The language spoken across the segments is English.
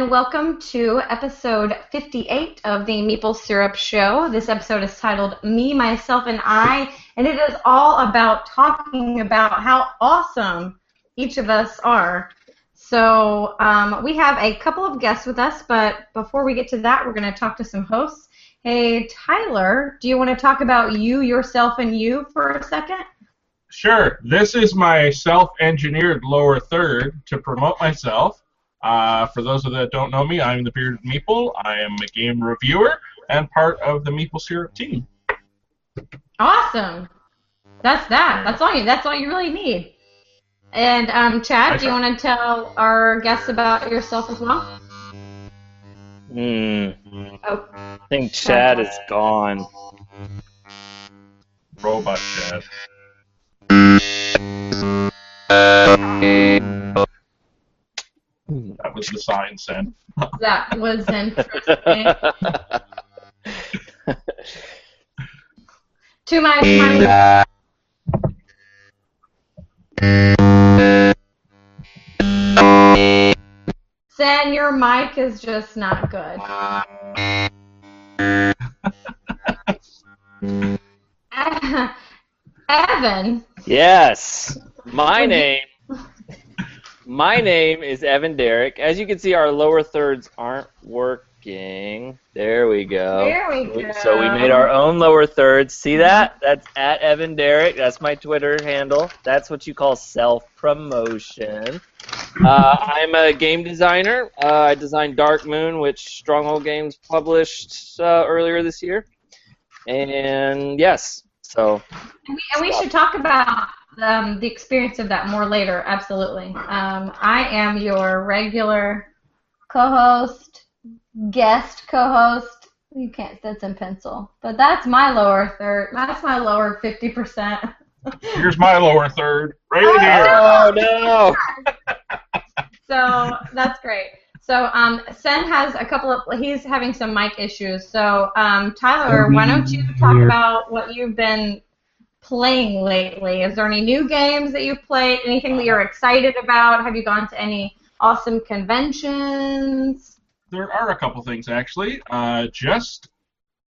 and welcome to episode 58 of the Meeple Syrup Show. This episode is titled Me, Myself, and I, and it is all about talking about how awesome each of us are. So, um, we have a couple of guests with us, but before we get to that, we're going to talk to some hosts. Hey, Tyler, do you want to talk about you, yourself, and you for a second? Sure. This is my self-engineered lower third to promote myself. Uh, for those of that don't know me, I'm the Bearded Meeple. I am a game reviewer and part of the Meeple Syrup team. Awesome. That's that. That's all you. That's all you really need. And um, Chad, do you want to tell our guests about yourself as well? Hmm. Oh, I think Chad is gone. Robot Chad. That was the sign sent. that was interesting. to my, my Sen, your mic is just not good. Evan, yes. My name. My name is Evan Derrick. As you can see, our lower thirds aren't working. There we go. there we go. So we made our own lower thirds. See that? That's at Evan Derrick. That's my Twitter handle. That's what you call self promotion. Uh, I'm a game designer. Uh, I designed Dark Moon, which Stronghold Games published uh, earlier this year. And yes, so And we, and we should talk about um, the experience of that more later. Absolutely. Um, I am your regular co-host, guest co-host. You can't. That's in pencil, but that's my lower third. That's my lower fifty percent. Here's my lower third, right Oh, here. Oh no! So that's great. So um, Sen has a couple of. He's having some mic issues. So um, Tyler, why don't you talk about what you've been playing lately? Is there any new games that you've played? Anything that you're excited about? Have you gone to any awesome conventions? There are a couple things actually. Uh, just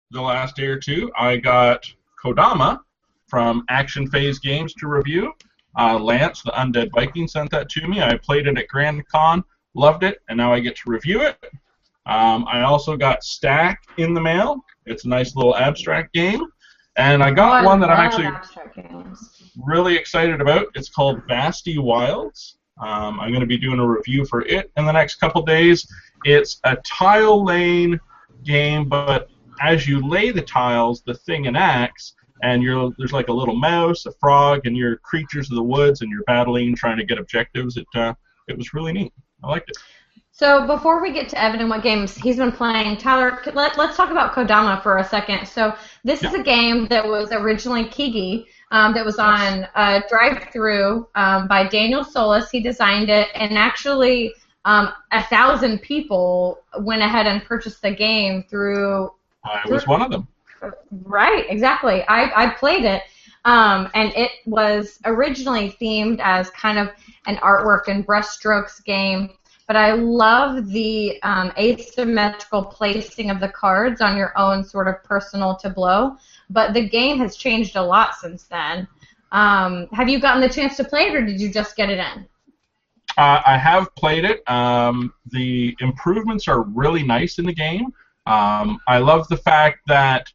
the last day or two, I got Kodama from Action Phase Games to review. Uh, Lance, the Undead Viking, sent that to me. I played it at Grand Con, loved it, and now I get to review it. Um, I also got Stack in the mail. It's a nice little abstract game. And I got Oh, I one that I'm actually really excited about. It's called Vasty Wilds. Um, I'm going to be doing a review for it in the next couple days. It's a tile lane game, but as you lay the tiles, the thing enacts, and you're there's like a little mouse, a frog, and you're creatures of the woods, and you're battling, trying to get objectives. It uh, it was really neat. I liked it. So before we get to Evan and what games he's been playing, Tyler, let, let's talk about Kodama for a second. So this is a game that was originally Kigi, um, that was on uh, DriveThru um, by Daniel Solis. He designed it, and actually um, a thousand people went ahead and purchased the game through I was one of them. Right, exactly. I, I played it, um, and it was originally themed as kind of an artwork and brushstrokes game. But I love the um, asymmetrical placing of the cards on your own sort of personal tableau. But the game has changed a lot since then. Um, have you gotten the chance to play it, or did you just get it in? Uh, I have played it. Um, the improvements are really nice in the game. Um, I love the fact that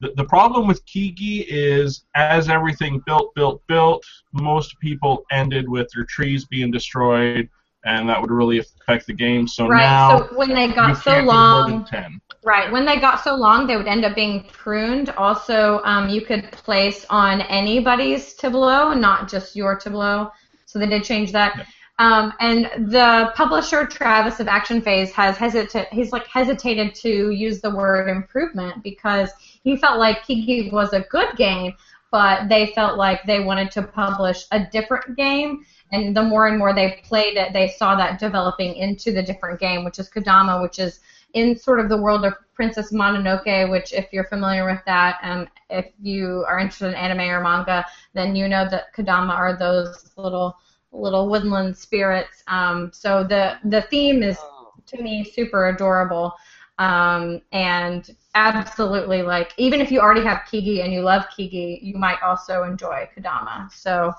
the, the problem with Kigi is as everything built, built, built, most people ended with their trees being destroyed, and that would really affect the game. So right. now so when they got so long. Right. When they got so long, they would end up being pruned. Also, um, you could place on anybody's tableau, not just your tableau. So they did change that. Yeah. Um, and the publisher Travis of Action Phase has hesitated. He's like hesitated to use the word improvement because he felt like Kigi was a good game, but they felt like they wanted to publish a different game. And the more and more they played it, they saw that developing into the different game, which is Kodama, which is in sort of the world of Princess Mononoke, which, if you're familiar with that, um, if you are interested in anime or manga, then you know that Kodama are those little little woodland spirits. Um, so the the theme is to me super adorable. Um, and absolutely, like even if you already have Kigi and you love Kigi, you might also enjoy Kodama. So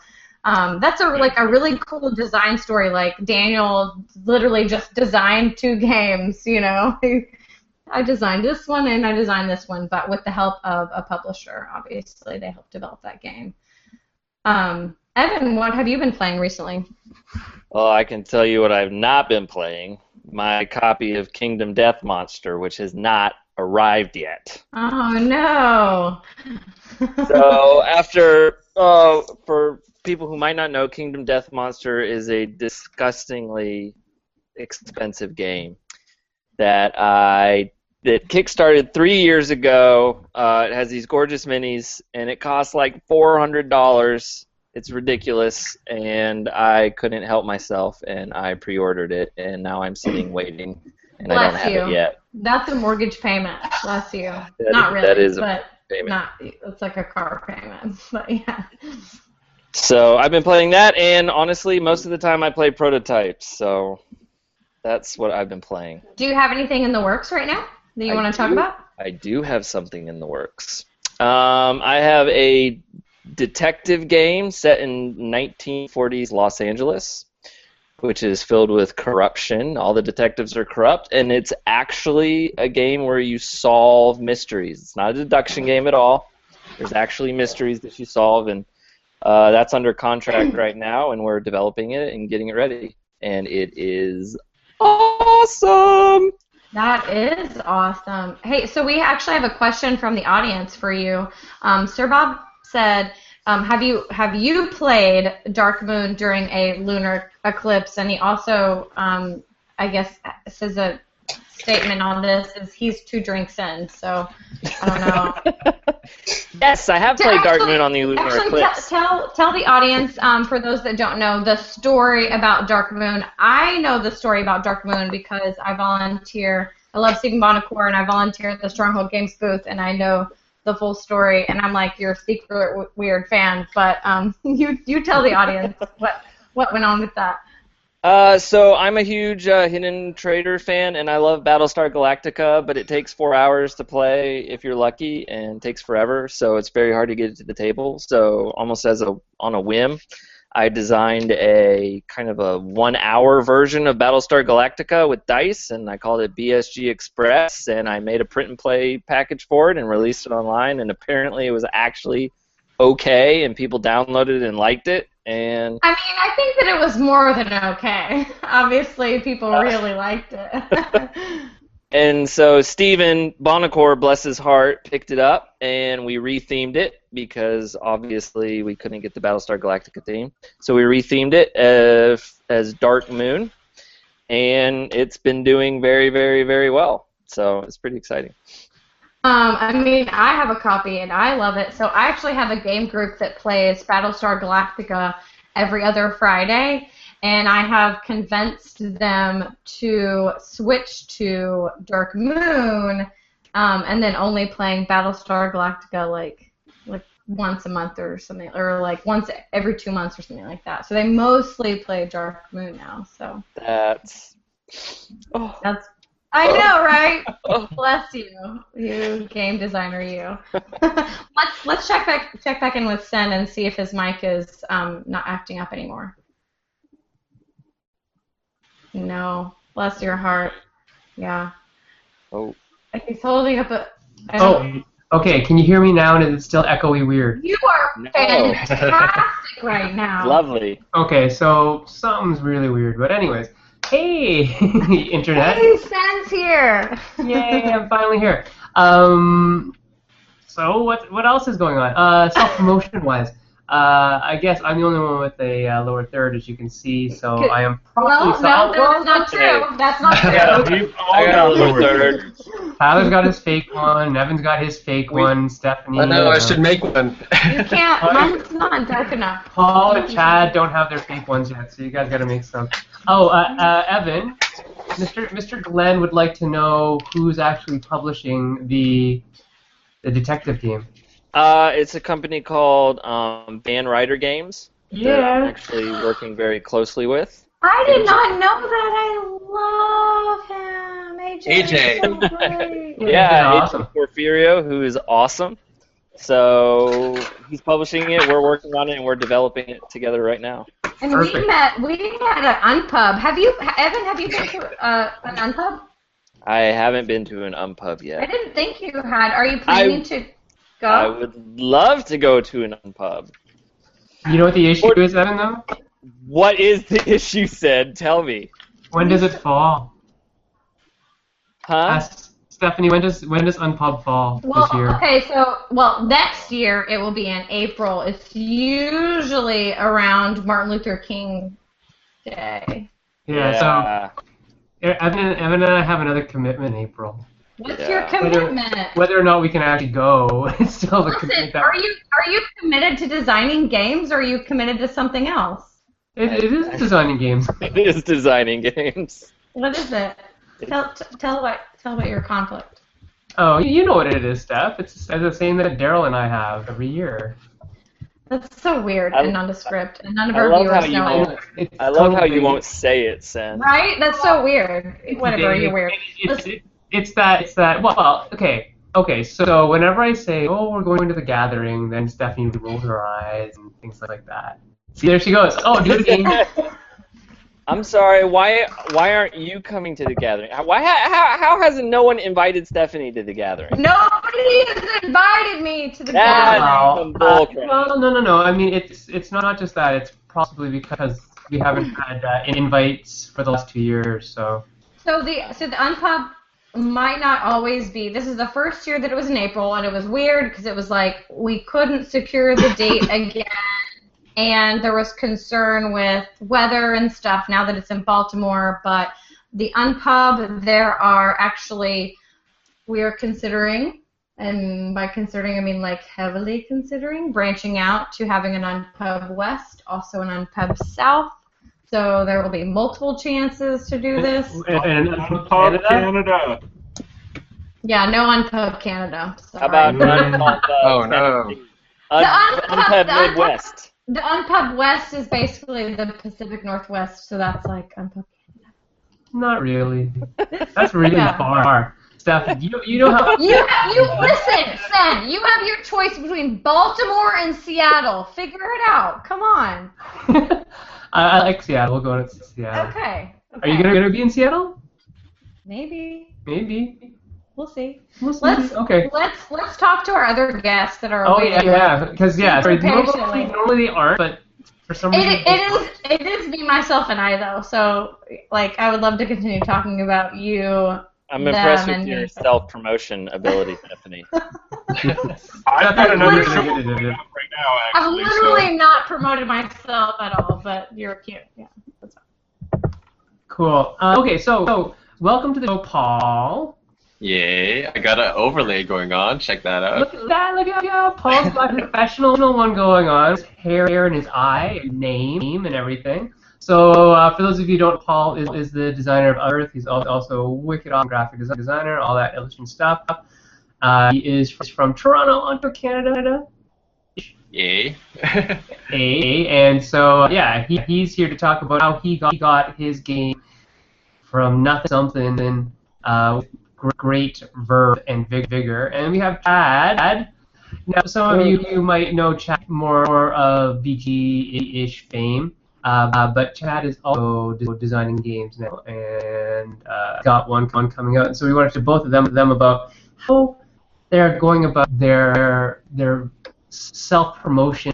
um, that's a like a really cool design story. Like Daniel literally just designed two games. You know, I designed this one and I designed this one, but with the help of a publisher. Obviously, they helped develop that game. Um, Evan, what have you been playing recently? Well, I can tell you what I've not been playing. My copy of Kingdom Death Monster, which has not arrived yet. Oh no. so after, uh, for people who might not know, Kingdom Death Monster is a disgustingly expensive game that I that kickstarted three years ago. Uh, it has these gorgeous minis, and it costs like four hundred dollars. It's ridiculous, and I couldn't help myself, and I pre-ordered it, and now I'm sitting waiting, and Bless I don't have you. it yet. That's a mortgage payment. Bless you. That- Not really, that is a but payment. not. It's like a car payment. But yeah. So I've been playing that, and honestly, most of the time I play prototypes. So that's what I've been playing. Do you have anything in the works right now that you I want to talk about? I do have something in the works. Um, I have a detective game set in 1940s Los Angeles, which is filled with corruption. All the detectives are corrupt, and it's actually a game where you solve mysteries. It's not a deduction game at all. There's actually mysteries that you solve, and uh, that's under contract right now, and we're developing it and getting it ready. And it is awesome. That is awesome. Hey, so we actually have a question from the audience for you. Um, Sir Bob said, um, "Have you have you played Dark Moon during a lunar eclipse?" And he also, um, I guess, says a statement on this is he's two drinks in. So I don't know. Yes, I have played Dark Moon on the Lunar Actually, Eclipse. te- tell tell the audience, um, for those that don't know, the story about Dark Moon. I know the story about Dark Moon because I volunteer. I love Stephen Buonocore, and I volunteer at the Stronghold Games booth, and I know the full story. And I'm like your secret weird fan, but um, you you tell the audience what what went on with that. Uh, so I'm a huge uh, Hidden Traitor fan, and I love Battlestar Galactica, but it takes four hours to play if you're lucky, and takes forever, so it's very hard to get it to the table. So almost as a on a whim, I designed a kind of a one-hour version of Battlestar Galactica with dice, and I called it BSG Express, and I made a print and play package for it and released it online, and apparently it was actually okay, and people downloaded it and liked it, and I mean, I think that it was more than okay. Obviously, people uh, really liked it. And so Stephen Buonocore, bless his heart, picked it up and we rethemed it because obviously we couldn't get the Battlestar Galactica theme. So we rethemed it as, as Dark Moon, and it's been doing very, very, very well. So it's pretty exciting. Um, I mean, I have a copy and I love it. So I actually have a game group that plays Battlestar Galactica every other Friday, and I have convinced them to switch to Dark Moon, um, and then only playing Battlestar Galactica like like once a month or something, or like once every two months or something like that. So they mostly play Dark Moon now. So That's. Oh, that's I know, right? oh. Bless you, you game designer, you. let's let's check back check back in with Sen and see if his mic is um, not acting up anymore. No, bless your heart. Yeah, oh. he's holding up a. I don't- Oh, okay. Can you hear me now? And is it still echoey weird? you are No. fantastic right now. Lovely. Okay, so something's really weird. But anyways, hey, internet. Hey, Sen's here. Yay, I'm finally here. Um, so what what else is going on? Uh, self promotion wise, uh, I guess I'm the only one with a uh, lower third, as you can see. So Good. I am probably No, no, that's not true. That's not Yeah, true. we've all I got a lower third. Tyler's got his fake one. Evan's got his fake We- one. Stephanie. I know, I uh, should make one. You can't. Mine's not dark enough. Paul and Chad don't have their fake ones yet, so you guys got to make some. Oh, uh, uh, Evan, Mr. Mr. Glenn would like to know who's actually publishing the the detective game. Uh, it's a company called um, Van Ryder Games. that I'm Yeah. actually working very closely with. I did not know that. I love him. AJ. is AJ. so great. Yeah, Yeah, awesome. AJ Porfirio, who is awesome. So he's publishing it. We're working on it, and we're developing it together right now. And we met. We had an Unpub. Have you, Evan? Have you been to uh, an Unpub? I haven't been to an unpub yet. I didn't think you had. Are you planning to go? I would love to go to an unpub. You know what the issue is, Evan, though? What is the issue? Said, tell me, When does it fall? huh? Ask Stephanie, when does when does Unpub fall Well, this year? okay, so well, next year it will be in April. It's usually around Martin Luther King Day. Yeah, so Evan, and- Evan and I have another commitment in April. What's Yeah. your Whether- commitment? Whether or not we can actually go, it's still the commitment are you are you committed to designing games, or are you committed to something else? it, it is designing games. it is designing games. What is it? Tell t- tell what tell about your conflict. Oh, you you know what it is, Steph. It's the same that Daryl and I have every year. That's so weird I- and nondescript, and none of I our love viewers how you know it. I love how you won't say it, Sen. Right? That's so weird. Whatever, you're weird. It's, it's, it's that it's that. Well, okay, okay. So whenever I say, "Oh, we're going to the gathering," then Stephanie rolls her eyes and things like that. See, there she goes. Oh, do it again. I'm sorry. Why why aren't you coming to the gathering? Why how, how hasn't no one invited Stephanie to the gathering? Nobody has invited me to the That- gathering. Well, some uh, well, no, no, no. I mean, it's it's not just that. It's possibly because we haven't had uh, invites for the last two years. So So the so the unpub might not always be. This is the first year that it was in April, and it was weird because it was like we couldn't secure the date again, and there was concern with weather and stuff. Now that it's in Baltimore, but the unpub there are actually we are considering. And by considering, I mean like heavily considering branching out to having an unpub west, also an unpub south. So there will be multiple chances to do this. and, and Unpub Canada? Canada. Yeah, no Unpub Canada. Sorry. How about. Unpub? Uh, Oh, no. Tennessee? The Un- Unpub- Unpub the Unpub- Midwest. the Unpub West is basically the Pacific Northwest, so that's like Unpub. Canada. Not really. That's really Yeah. far. Steph, you you know how You you listen, Sen. You have your choice between Baltimore and Seattle. Figure it out. Come on. I, I like Seattle. We'll go to Seattle. Okay. Are you gonna, gonna be in Seattle? Maybe Maybe. we'll see. We'll see. Let's okay. let's let's talk to our other guests that are. Oh waiting. yeah, yeah. Because yeah, sorry, normally, normally they aren't, but for some reason. It, it is it is me myself and I though. So like I would love to continue talking about you. I'm impressed with your self promotion ability, Stephanie. I've got another show Literally- coming right now, I've actually. literally not promoted myself at all, but you're cute. Yeah. That's fine. Cool. Uh, okay, so, so welcome to the show, Paul. Yay, I got an overlay going on. Check that out. Look at that! Look at yeah, Paul's got his professional one going on. His hair and his eye, and name, and everything. So uh, for those of you who don't, Paul is, is the designer of Earth. He's also a wicked awesome graphic desi- designer, all that illustration stuff. Uh, he is from Toronto, Ontario, Canada. Yay. A, and so yeah, he, he's here to talk about how he got, he got his game from nothing to something uh, with great verve and vig- vigor. And we have Chad. Now, some of you, you might know Chad more of VG-ish fame, uh, uh, but Chad is also designing games now and uh, got one, one coming out. And so we wanted to both of them them about how they're going about their their self promotion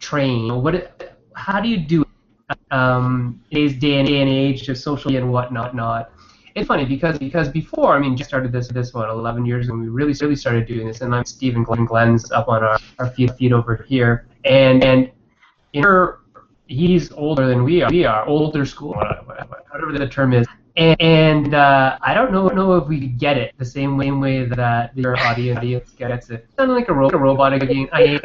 train. What? How do you do it? Um, day and, day and age of social media and whatnot. Not. It's funny because because before I mean just started this this what 11 years ago we really really started doing this and I'm Stephen Glenn Glenn's up on our, our feed feed over here and and in her, he's older than we are we are older school whatever the term is and, and uh, I don't know know if we get it the same way, way that your audience, audience gets it. Sounding like a, ro- a robot again. I ain't.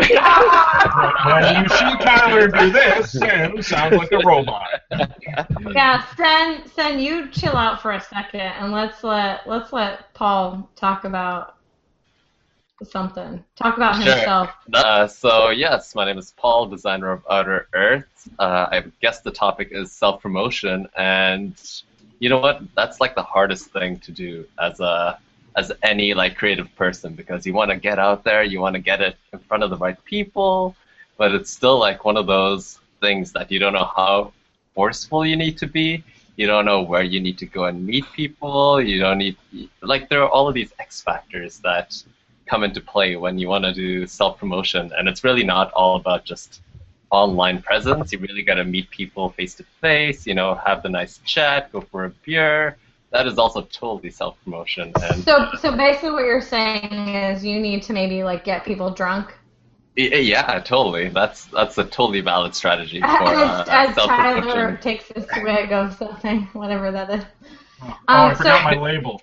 When you see Tyler do this, Sam sounds like a robot. Yeah, Sen, Sen, you chill out for a second and let's let let's let Paul talk about something. Talk about Sure. himself. Uh, so yes, my name is Paul, designer of Outer Earth. Uh, I guess the topic is self-promotion, and you know what? That's like the hardest thing to do as a as any like creative person because you want to get out there, you want to get it in front of the right people, but it's still like one of those things that you don't know how forceful you need to be. You don't know where you need to go and meet people. You don't need like there are all of these X factors that come into play when you want to do self promotion. And it's really not all about just online presence. You really got to meet people face to face, you know, have the nice chat, go for a beer. That is also totally self promotion. So, so basically, what you're saying is you need to maybe like get people drunk. yeah, totally. That's that's a totally valid strategy for uh, as, as Tyler takes a swig of something, whatever that is. Oh, Um, I forgot so- my label.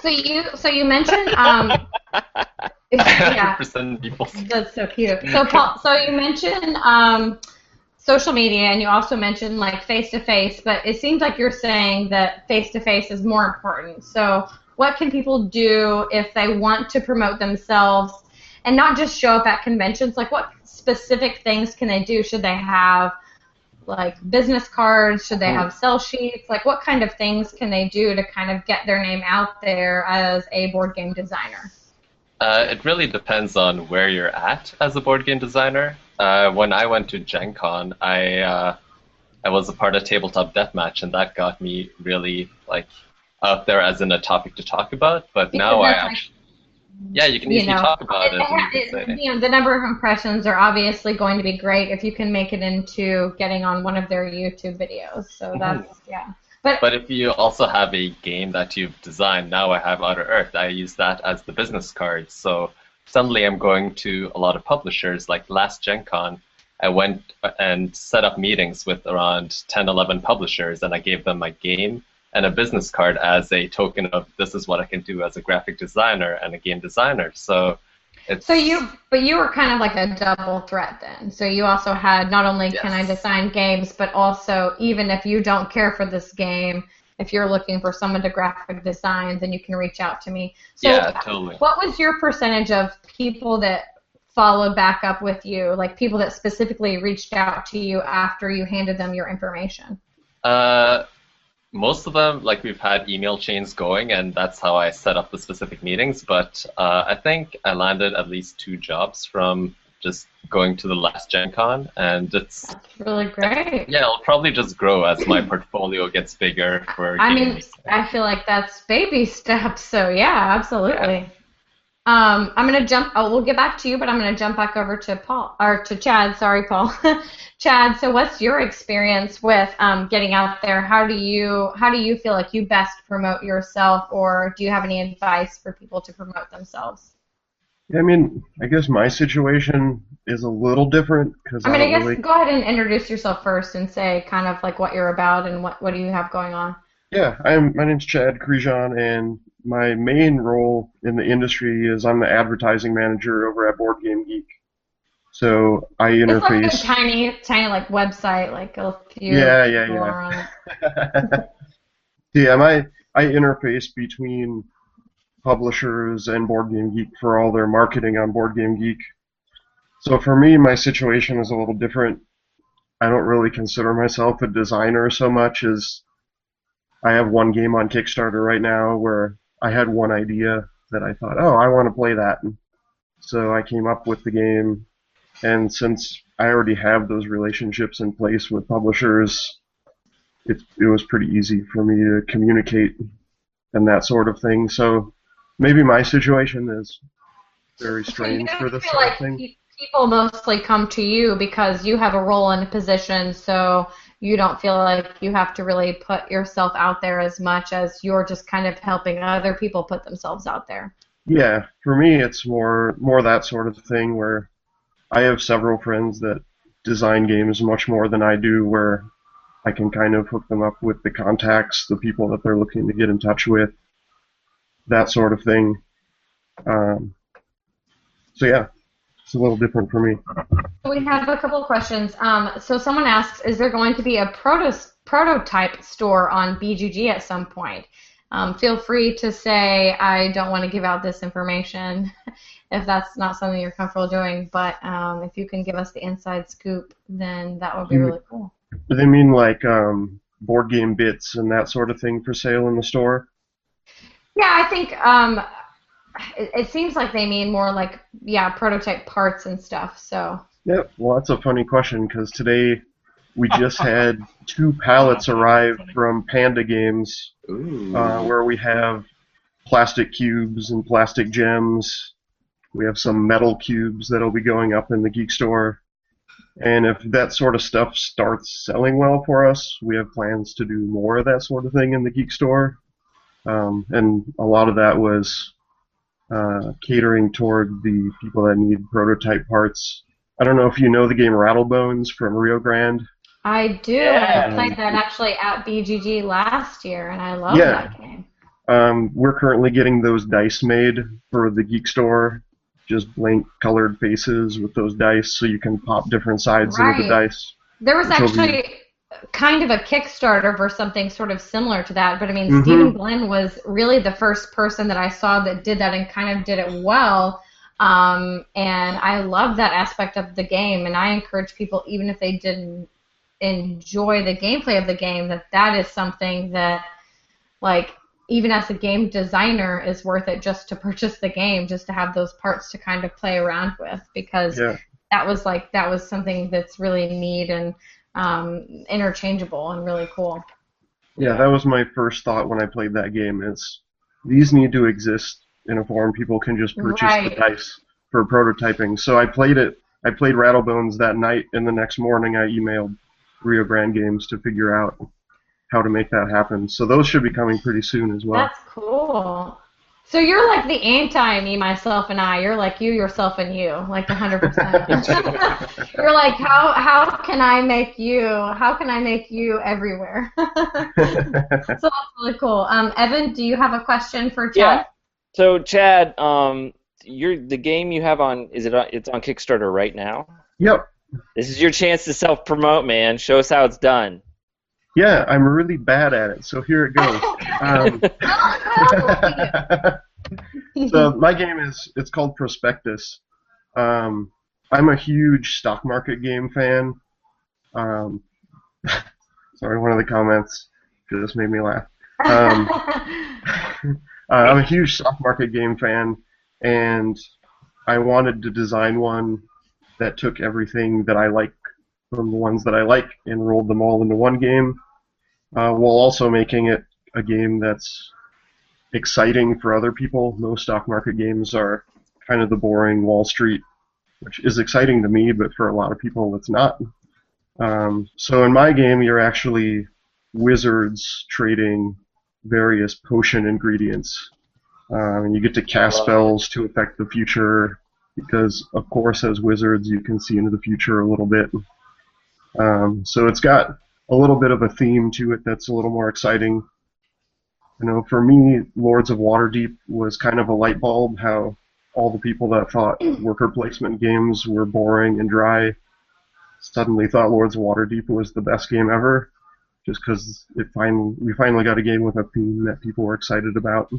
So you, so you mentioned, um, yeah, 100% people. That's so cute. So Paul, so you mentioned um, social media, and you also mentioned like face to face, but it seems like you're saying that face to face is more important. So what can people do if they want to promote themselves and not just show up at conventions? Like what specific things can they do? Should they have like business cards? Should they have sell sheets? Like what kind of things can they do to kind of get their name out there as a board game designer? Uh, it really depends on where you're at as a board game designer. Uh, when I went to Gen Con, I uh, I was a part of Tabletop Deathmatch, and that got me really like out there as in a topic to talk about. But now I that's, like, actually, yeah, you can you easily know, talk about it. it- it- you know, the number of impressions are obviously going to be great if you can make it into getting on one of their YouTube videos. So that's yeah. But, But if you also have a game that you've designed, now I have Outer Earth, I use that as the business card. So suddenly I'm going to a lot of publishers. Like last Gen Con, I went uh, and set up meetings with around 10, 11 publishers, and I gave them my game and a business card as a token of this is what I can do as a graphic designer and a game designer. So it's so you but you were kind of like a double threat then. So you also had not only can I design games, but also even if you don't care for this game, if you're looking for someone to graphic design, then you can reach out to me. So yeah, totally. What was your percentage of people that followed back up with you, like people that specifically reached out to you after you handed them your information? Uh, most of them, like we've had email chains going, and that's how I set up the specific meetings. But uh, I think I landed at least two jobs from just going to the last Gen Con, and it's That's really great. yeah, it'll probably just grow as my portfolio gets bigger. For I mean. I feel like that's baby steps. So yeah, absolutely. Um, I'm gonna jump. Oh, we'll get back to you, but I'm gonna jump back over to Paul or to Chad. Sorry, Paul. Chad. So, what's your experience with um, getting out there? How do you how do you feel like you best promote yourself, or do you have any advice for people to promote themselves? Yeah, I mean, I guess my situation is a little different because I I, mean, I don't guess really. go ahead and introduce yourself first and say kind of like what you're about and what what do you have going on. Yeah, I'm. My name's Chad Krizan, and my main role in the industry is I'm the advertising manager over at Board Game Geek. So I interface. It's like a tiny, tiny like website, like a few. Yeah, yeah, yeah. are on it. yeah, my I interface between publishers and Board Game Geek for all their marketing on Board Game Geek. So for me, my situation is a little different. I don't really consider myself a designer so much as I have one game on Kickstarter right now where I had one idea that I thought, oh, I want to play that. And so I came up with the game. And since I already have those relationships in place with publishers, it, it was pretty easy for me to communicate and that sort of thing. So maybe my situation is very strange So for this sort like of thing. people mostly come to you because you have a role and a position, so you don't feel like you have to really put yourself out there as much as you're just kind of helping other people put themselves out there. Yeah, for me, it's more more that sort of thing where I have several friends that design games much more than I do, where I can kind of hook them up with the contacts, the people that they're looking to get in touch with, that sort of thing. Um, so yeah, it's a little different for me. We have a couple of questions. Um, so someone asks, is there going to be a proto- prototype store on BGG at some point? Um, feel free to say I don't want to give out this information if that's not something you're comfortable doing. But um, if you can give us the inside scoop, then that would be Mm. really cool. Do they mean like um, board game bits and that sort of thing for sale in the store? Yeah, I think um, it, it seems like they mean more like yeah prototype parts and stuff. So Yep. Well, that's a funny question because today we just had two pallets arrive from Panda Games uh, where we have plastic cubes and plastic gems. We have some metal cubes that'll be going up in the geek store. And if that sort of stuff starts selling well for us, we have plans to do more of that sort of thing in the geek store. Um, and a lot of that was uh, catering toward the people that need prototype parts. I don't know if you know the game Rattlebones from Rio Grande. I do. Yeah. I played that actually at BGG last year, and I love Yeah. that game. Um, we're currently getting those dice made for the geek store, just blank colored faces with those dice, so you can pop different sides into the Right. dice. There was Which will be- actually kind of a Kickstarter for something sort of similar to that, but I mean, Mhm. Stephen Glenn was really the first person that I saw that did that and kind of did it well. Um, and I love that aspect of the game, and I encourage people, even if they didn't enjoy the gameplay of the game, that that is something that, like, even as a game designer, is worth it just to purchase the game, just to have those parts to kind of play around with, because Yeah. that was like that was something that's really neat and um, interchangeable and really cool. Yeah, that was my first thought when I played that game. Is these need to exist in a form people can just purchase the dice for prototyping. So I played it. I played Rattlebones that night, and the next morning I emailed Rio Grande Games to figure out how to make that happen. So those should be coming pretty soon as well. That's cool. So you're like the anti me, myself, and I. You're like you, yourself, and you, like 100%. you're like, how how can I make you? How can I make you everywhere? so that's really cool. Um, Evan, do you have a question for Chad? Yeah. So Chad, um, you're the game you have on is it on, it's on Kickstarter right now? yep. This is your chance to self promote, man. Show us how it's done. Yeah, I'm really bad at it, so here it goes. Um, so my game is it's called Prospectus. Um, I'm a huge stock market game fan. Um, sorry, one of the comments just made me laugh. Um, uh, I'm a huge stock market game fan, and I wanted to design one that took everything that I like from the ones that I like and rolled them all into one game, uh, while also making it a game that's exciting for other people. Most stock market games are kind of the boring Wall Street, which is exciting to me, but for a lot of people it's not. Um, so in my game, you're actually wizards trading various potion ingredients. Um, and you get to cast spells to affect the future because, of course, as wizards, you can see into the future a little bit. Um, so it's got a little bit of a theme to it that's a little more exciting. You know, for me, Lords of Waterdeep was kind of a light bulb. How all the people that thought worker placement games were boring and dry suddenly thought Lords of Waterdeep was the best game ever, just because it finally we finally got a game with a theme that people were excited about.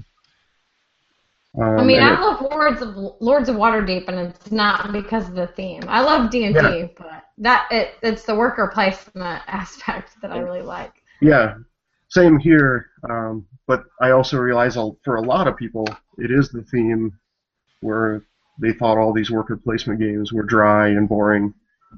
Um, I mean, I love Lords of Lords of Waterdeep, and it's not because of the theme. I love D and D, but that it, it's the worker placement aspect that I really like. Yeah, same here. Um, but I also realize I'll- for a lot of people, it is the theme where they thought all these worker placement games were dry and boring,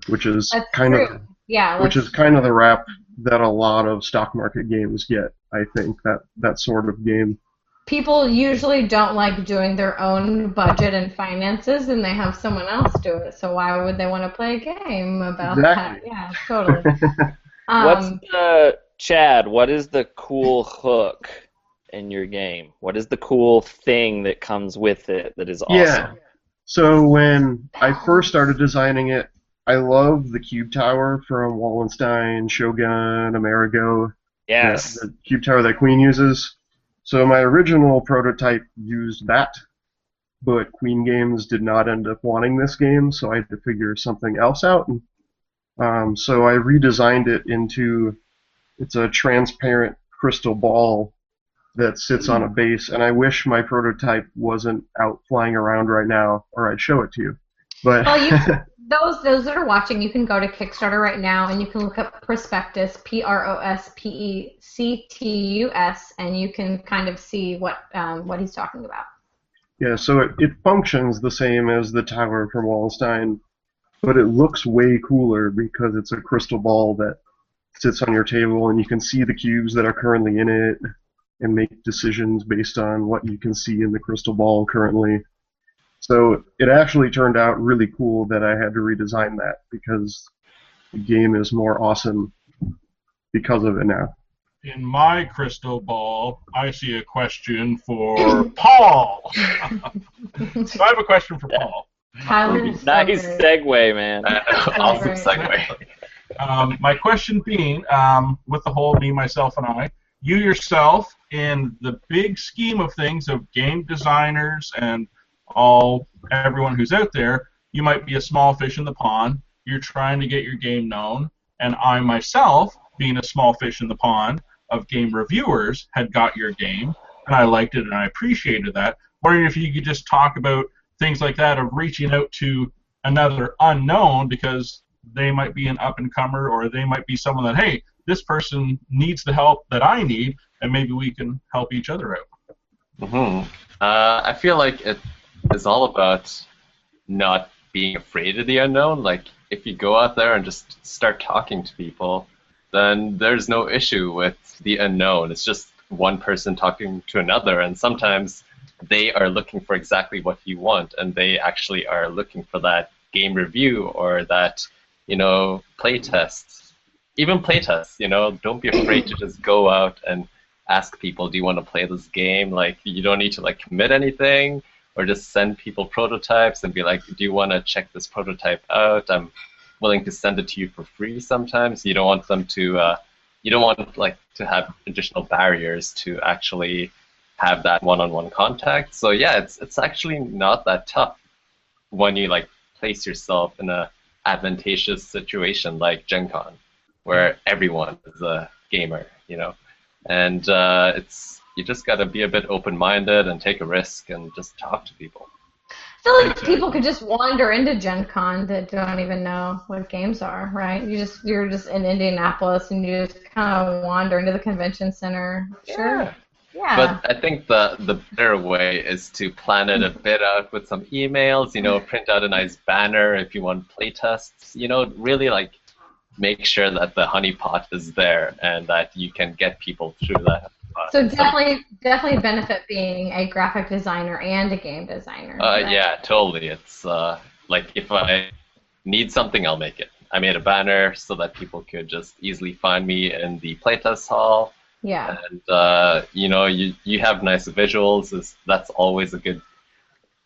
which is That's kind true. of Yeah, which is kind of the rap that a lot of stock market games get. I think that that sort of game. People usually don't like doing their own budget and finances, and they have someone else do it. So why would they want to play a game about Exactly. that? Yeah, totally. Um, What's the Chad? What is the cool hook in your game? What is the cool thing that comes with it that is awesome? Yeah. So when I first started designing it, I love the cube tower from Wallenstein, Shogun, Amerigo. Yes. the cube tower that Queen uses. So my original prototype used that, but Queen Games did not end up wanting this game, so I had to figure something else out. And, um, so I redesigned it into it's a transparent crystal ball that sits on a base, and I wish my prototype wasn't out flying around right now, or I'd show it to you. But Well, you those those that are watching, you can go to Kickstarter right now and you can look up Prospectus, P R O S P E C T U S, and you can kind of see what um, what he's talking about. yeah, so it, it functions the same as the tower from Wallenstein, but it looks way cooler because it's a crystal ball that sits on your table, and you can see the cubes that are currently in it, and make decisions based on what you can see in the crystal ball currently. So it actually turned out really cool that I had to redesign that because the game is more awesome because of it now. In my crystal ball, I see a question for Paul. so I have a question for Paul. Tyler is so Nice segue, man. awesome segue. Um, my question being, um, with the whole me, myself, and I, you yourself, in the big scheme of things of game designers and all everyone who's out there, you might be a small fish in the pond. You're trying to get your game known, and I myself, being a small fish in the pond of game reviewers, had got your game, and I liked it and I appreciated that. Wondering if you could just talk about things like that of reaching out to another unknown because they might be an up and comer or they might be someone that hey this person needs the help that i need and maybe we can help each other out Mm-hmm. Uh, I feel like it is all about not being afraid of the unknown. Like, if you go out there and just start talking to people, then there's no issue with the unknown. It's just one person talking to another, and sometimes they are looking for exactly what you want, and they actually are looking for that game review or that, you know, play test. Even play tests, you know, don't be afraid to just go out and ask people, do you want to play this game? Like, you don't need to like commit anything, or just send people prototypes and be like, do you want to check this prototype out? I'm willing to send it to you for free. Sometimes you don't want them to, uh, you don't want like to have additional barriers to actually have that one-on-one contact. So yeah, it's it's actually not that tough when you like place yourself in a advantageous situation like Gen Con, where everyone is a gamer, you know and uh, it's you just got to be a bit open-minded and take a risk and just talk to people. I feel like people could just wander into Gen Con that don't even know what games are, right? You just you're just in Indianapolis and you just kind of wander into the convention center. Sure. Yeah. But I think the the better way is to plan it a bit out with some emails. You know, print out a nice banner if you want playtests. You know, really like make sure that the honeypot is there and that you can get people through that. Honeypot. so definitely definitely benefit being a graphic designer and a game designer. Uh, right? yeah, totally. It's uh, like if I need something, I'll make it. I made a banner so that people could just easily find me in the playtest hall. Yeah. and uh, you know you you have nice visuals is that's always a good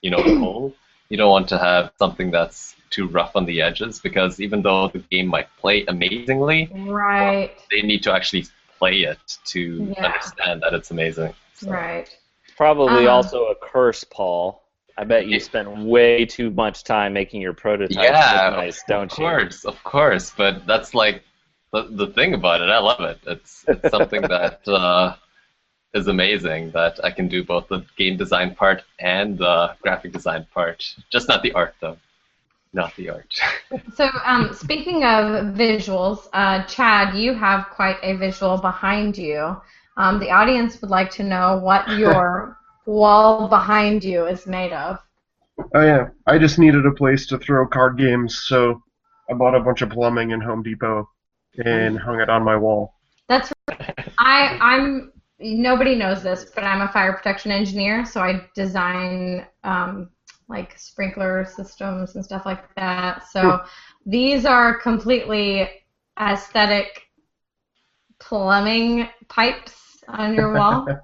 you know goal you don't want to have something that's too rough on the edges because even though the game might play amazingly Right. they need to actually play it to Yeah. understand that it's amazing So, Right. Probably Um, also a curse, Paul. I bet you spend way too much time making your prototypes Yeah, nice, don't of you? course of course but that's like the, the thing about it i love it it's it's something that uh, is amazing that i can do both the game design part and the graphic design part just not the art though not the art So, um, speaking of visuals, uh, Chad, you have quite a visual behind you. Um, the audience would like to know what your wall behind you is made of. Oh yeah, I just needed a place to throw card games, so I bought a bunch of plumbing in Home Depot and hung it on my wall. That's I I'm nobody knows this, but I'm a fire protection engineer, so I design um, like sprinkler systems and stuff like that. So these are completely aesthetic plumbing pipes on your wall.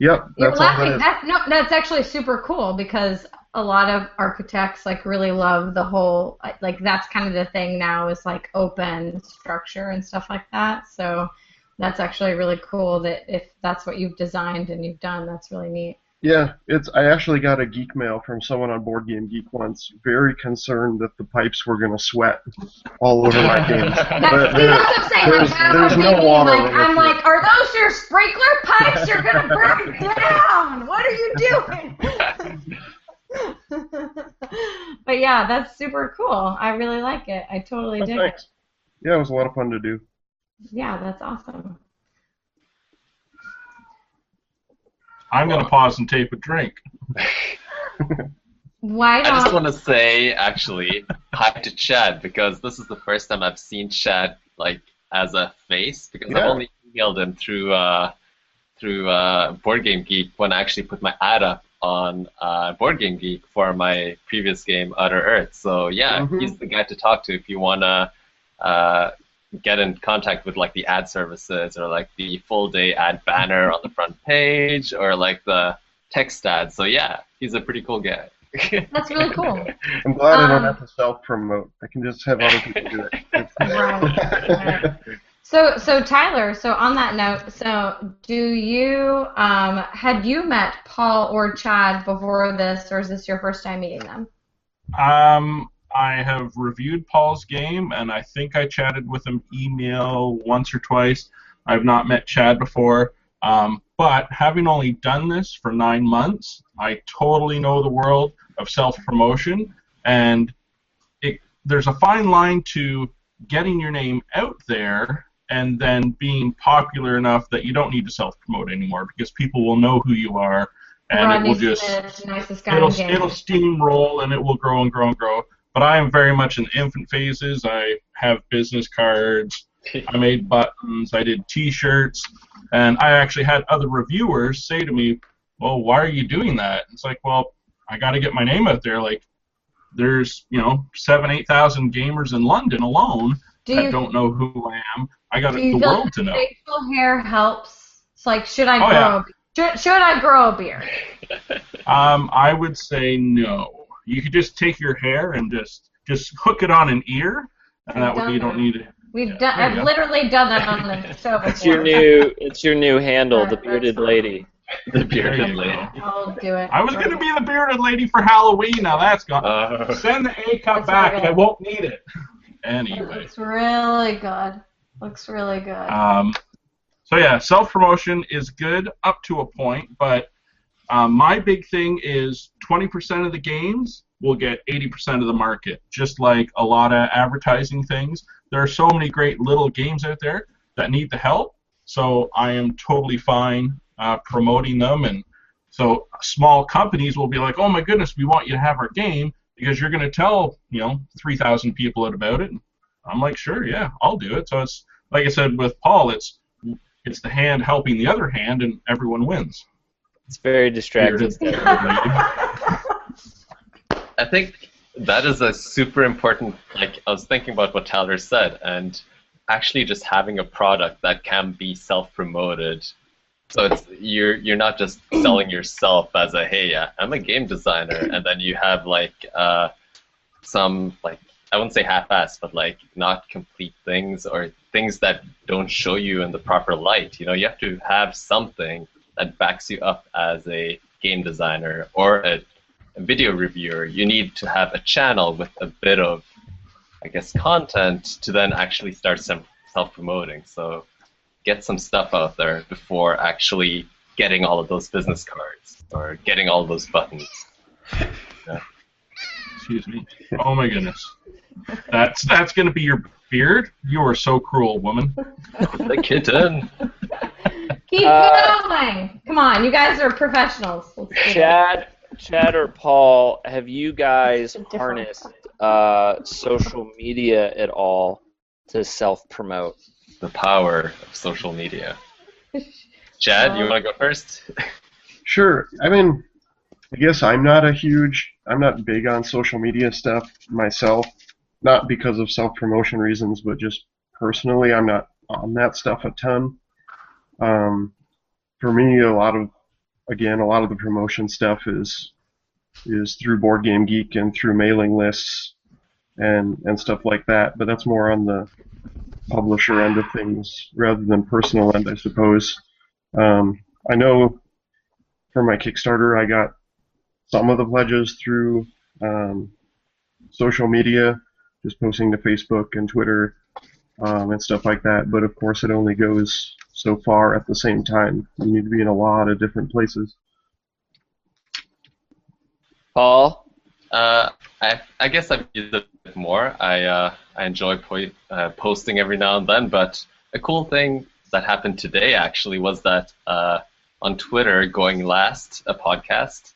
Yep, You're that's all that laughing. no, that's actually super cool because a lot of architects like really love the whole like that's kind of the thing now is like open structure and stuff like that. So that's actually really cool that if that's what you've designed and you've done, that's really neat. Yeah, it's. I actually got a geek mail from someone on Board Game Geek once, very concerned that the pipes were going to sweat all over my games. That's, But see, there- that's what I'm saying. there's- like, I'm there's no thinking, water Like, I'm through like, are those your sprinkler pipes? You're gonna burn down. What are you doing? but yeah, that's super cool. I really like it. I totally Oh, dig thanks. it. Yeah, it was a lot of fun to do. Yeah, that's awesome. I'm gonna pause and tape a drink. Why I just want to say, actually, hi to Chad because this is the first time I've seen Chad like as a face because Yeah. I've only emailed him through uh, through uh, Board Game Geek when I actually put my ad up on uh, Board Game Geek for my previous game, Outer Earth. So yeah, Mhm. he's the guy to talk to if you wanna uh, get in contact with like the ad services or like the full day ad banner on the front page or like the text ad. So yeah, he's a pretty cool guy. That's really cool. I'm glad I Um, don't have to self promote. I can just have other people do it. Right. So, so Tyler. So on that note, so do you um, had you met Paul or Chad before this, or is this your first time meeting them? Um, I have reviewed Paul's game, and I think I chatted with him email once or twice. I've not met Chad before, um, but having only done this for nine months, I totally know the world of self-promotion, and it, there's a fine line to getting your name out there and then being popular enough that you don't need to self-promote anymore because people will know who you are, and Rodney it will just Smith, it'll in the game. it'll steamroll and it will grow and grow and grow. But I am very much in infant phases. I have business cards. I made buttons. I did T-shirts, and I actually had other reviewers say to me, "Well, why are you doing that?" It's like, well, I got to get my name out there. Like, there's you know seven, eight thousand gamers in London alone do that you don't know who I am. I got the world to know. facial hair helps? It's like, should I Oh, grow? yeah. a Should, should I grow a beard? Um, I would say no. You could just take your hair and just just hook it on an ear, and that way you don't need it. We've Yeah, done. I've go. literally done that on the show before. It's your new it's your new handle, the bearded lady. the bearded lady. I'll do it. I was gonna be the bearded lady for Halloween. Now that's gone. Uh, Send the A cup back, okay. I won't need it. It Anyway. It's really good. Looks really good. Um, so yeah, self promotion is good up to a point, but um, my big thing is 20% of the games will get 80% of the market. Just like a lot of advertising things, there are so many great little games out there that need the help. So I am totally fine uh, promoting them, and so small companies will be like, "Oh my goodness, we want you to have our game because you're going to tell you know 3,000 people about it." I'm like, "Sure, yeah, I'll do it." So it's like I said with Paul, it's it's the hand helping the other hand, and everyone wins. It's very distracting. I think that is a super important. Like I was thinking about what Tyler said, and actually just having a product that can be self-promoted. So it's you're you're not just selling yourself as a hey, uh, I'm a game designer, and then you have like uh, some like I wouldn't say half-assed, but like not complete things or things that don't show you in the proper light. You know, you have to have something that backs you up as a game designer or a a video reviewer, you need to have a channel with a bit of, I guess, content to then actually start some self-promoting. So get some stuff out there before actually getting all of those business cards or getting all those buttons. Excuse me. Oh my goodness. That's that's gonna be your beard. You are so cruel, woman. The kitten. Keep Uh, going. Come on, you guys are professionals. Let's do it. Chad, Chad or Paul, have you guys harnessed uh, social media at all to self-promote? The power of social media. Chad, you want to go first? Sure. I mean, I guess I'm not a huge, I'm not big on social media stuff myself. Not because of self promotion reasons, but just personally, I'm not on that stuff a ton. Um, for me, a lot of, again, a lot of the promotion stuff is is through Board Game Geek and through mailing lists and and stuff like that. But that's more on the publisher end of things rather than personal end, I suppose. Um, I know for my Kickstarter, I got some of the pledges through um, social media, just posting to Facebook and Twitter um, and stuff like that. But of course, it only goes so far at the same time. You need to be in a lot of different places. Paul? Uh, I, I guess I've used it more. I, uh, I enjoy po- uh, posting every now and then, but a cool thing that happened today actually was that uh, on Twitter, Going Last, a podcast,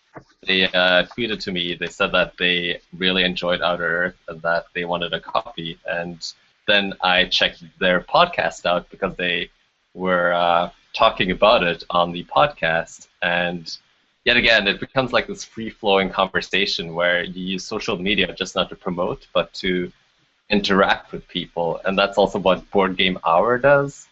they uh, tweeted to me. They said that they really enjoyed Outer Earth and that they wanted a copy. And then I checked their podcast out because they were uh, talking about it on the podcast. And yet again, it becomes like this free flowing conversation where you use social media just not to promote, but to interact with people. And that's also what Board Game Hour does.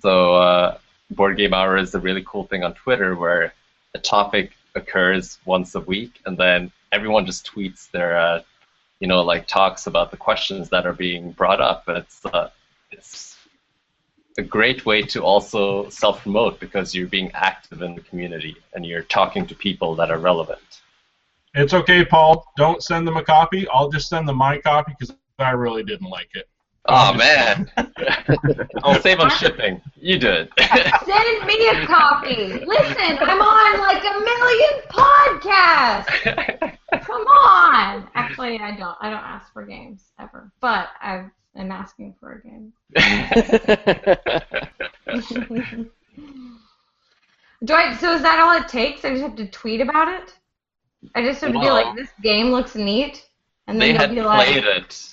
So, uh, Board Game Hour is a really cool thing on Twitter where a topic occurs once a week and then everyone just tweets their, uh, you know, like talks about the questions that are being brought up. And it's, uh, it's a great way to also self promote because you're being active in the community and you're talking to people that are relevant. It's okay, Paul. Don't send them a copy. I'll just send them my copy because I really didn't like it. Oh man, I'll save on shipping. You do it. Send me a copy. Listen, I'm on like a million podcasts. Come on. Actually, I don't. I don't ask for games ever, but I am asking for a game. Do I? So is that all it takes? I just have to tweet about it. I just have to be like, this game looks neat, and then they had be like, played it.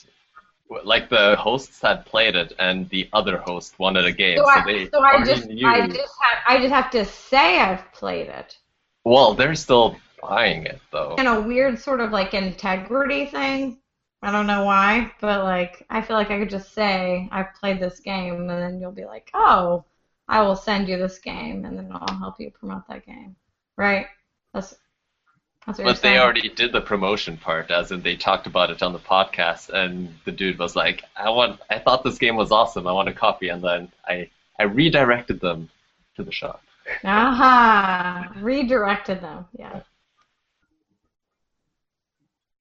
Like the hosts had played it, and the other host wanted a game, so so, I, they so I just, knew. I just have, I just have to say I've played it. Well, they're still buying it though. in a weird sort of like integrity thing. I don't know why, but like I feel like I could just say I've played this game, and then you'll be like, oh, I will send you this game, and then I'll help you promote that game, right? That's that's what you're But they saying. already did the promotion part, as in they talked about it on the podcast, and the dude was like, "I want, I thought this game was awesome. I want a copy." And then I, I redirected them to the shop. Aha! Redirected them. Yeah.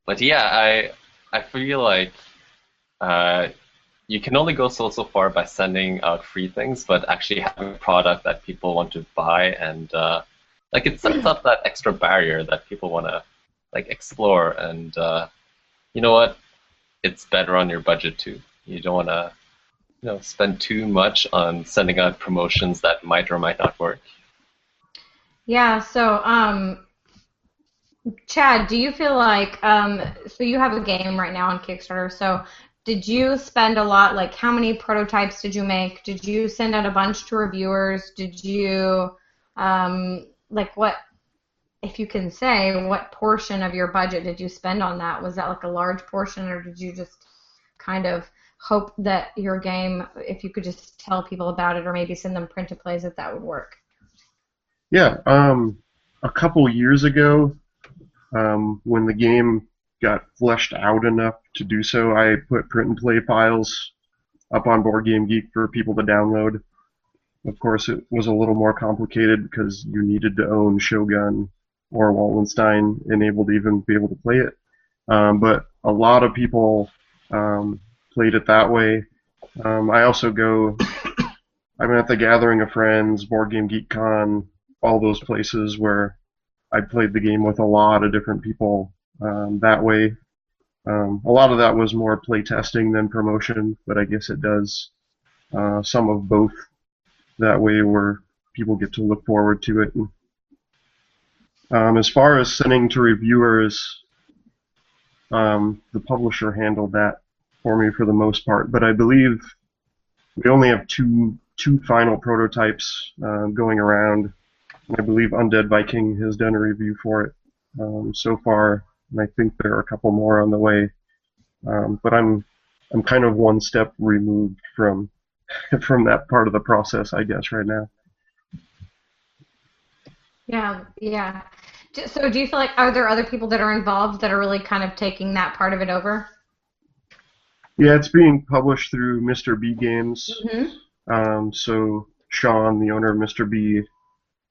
But yeah, I, I feel like, uh, you can only go so so far by sending out free things, but actually having a product that people want to buy and uh, like it sets up that extra barrier that people want to like explore and uh, you know what? It's better on your budget too. You don't want to you know spend too much on sending out promotions that might or might not work. Yeah, so um Chad, do you feel like um so you have a game right now on Kickstarter, so did you spend a lot like how many prototypes did you make? Did you send out a bunch to reviewers? Did you um like what if you can say what portion of your budget did you spend on that? Was that like a large portion or did you just kind of hope that your game if you could just tell people about it or maybe send them print plays that that would work? Yeah, um, a couple years ago, um, when the game got fleshed out enough to do so, I put print and play files up on Board Game Geek for people to download. Of course, it was a little more complicated because you needed to own Shogun or Wallenstein and able to even be able to play it. Um, but a lot of people um, played it that way. Um, I also go. I'm at the Gathering of Friends, Board Game Geek Con, all those places where I played the game with a lot of different people um, that way. Um, a lot of that was more playtesting than promotion, but I guess it does uh, some of both that way where people get to look forward to it. Um, as far as sending to reviewers, um, the publisher handled that for me for the most part, but I believe we only have two two final prototypes uh, going around. I believe Undead Viking has done a review for it um, so far, and I think there are a couple more on the way. Um, but I'm I'm kind of one step removed from from that part of the process, I guess, right now. Yeah, yeah. So do you feel like are there other people that are involved that are really kind of taking that part of it over? Yeah, it's being published through Mr. B Games. Mm-hmm. Um, so Sean, the owner of Mr. B,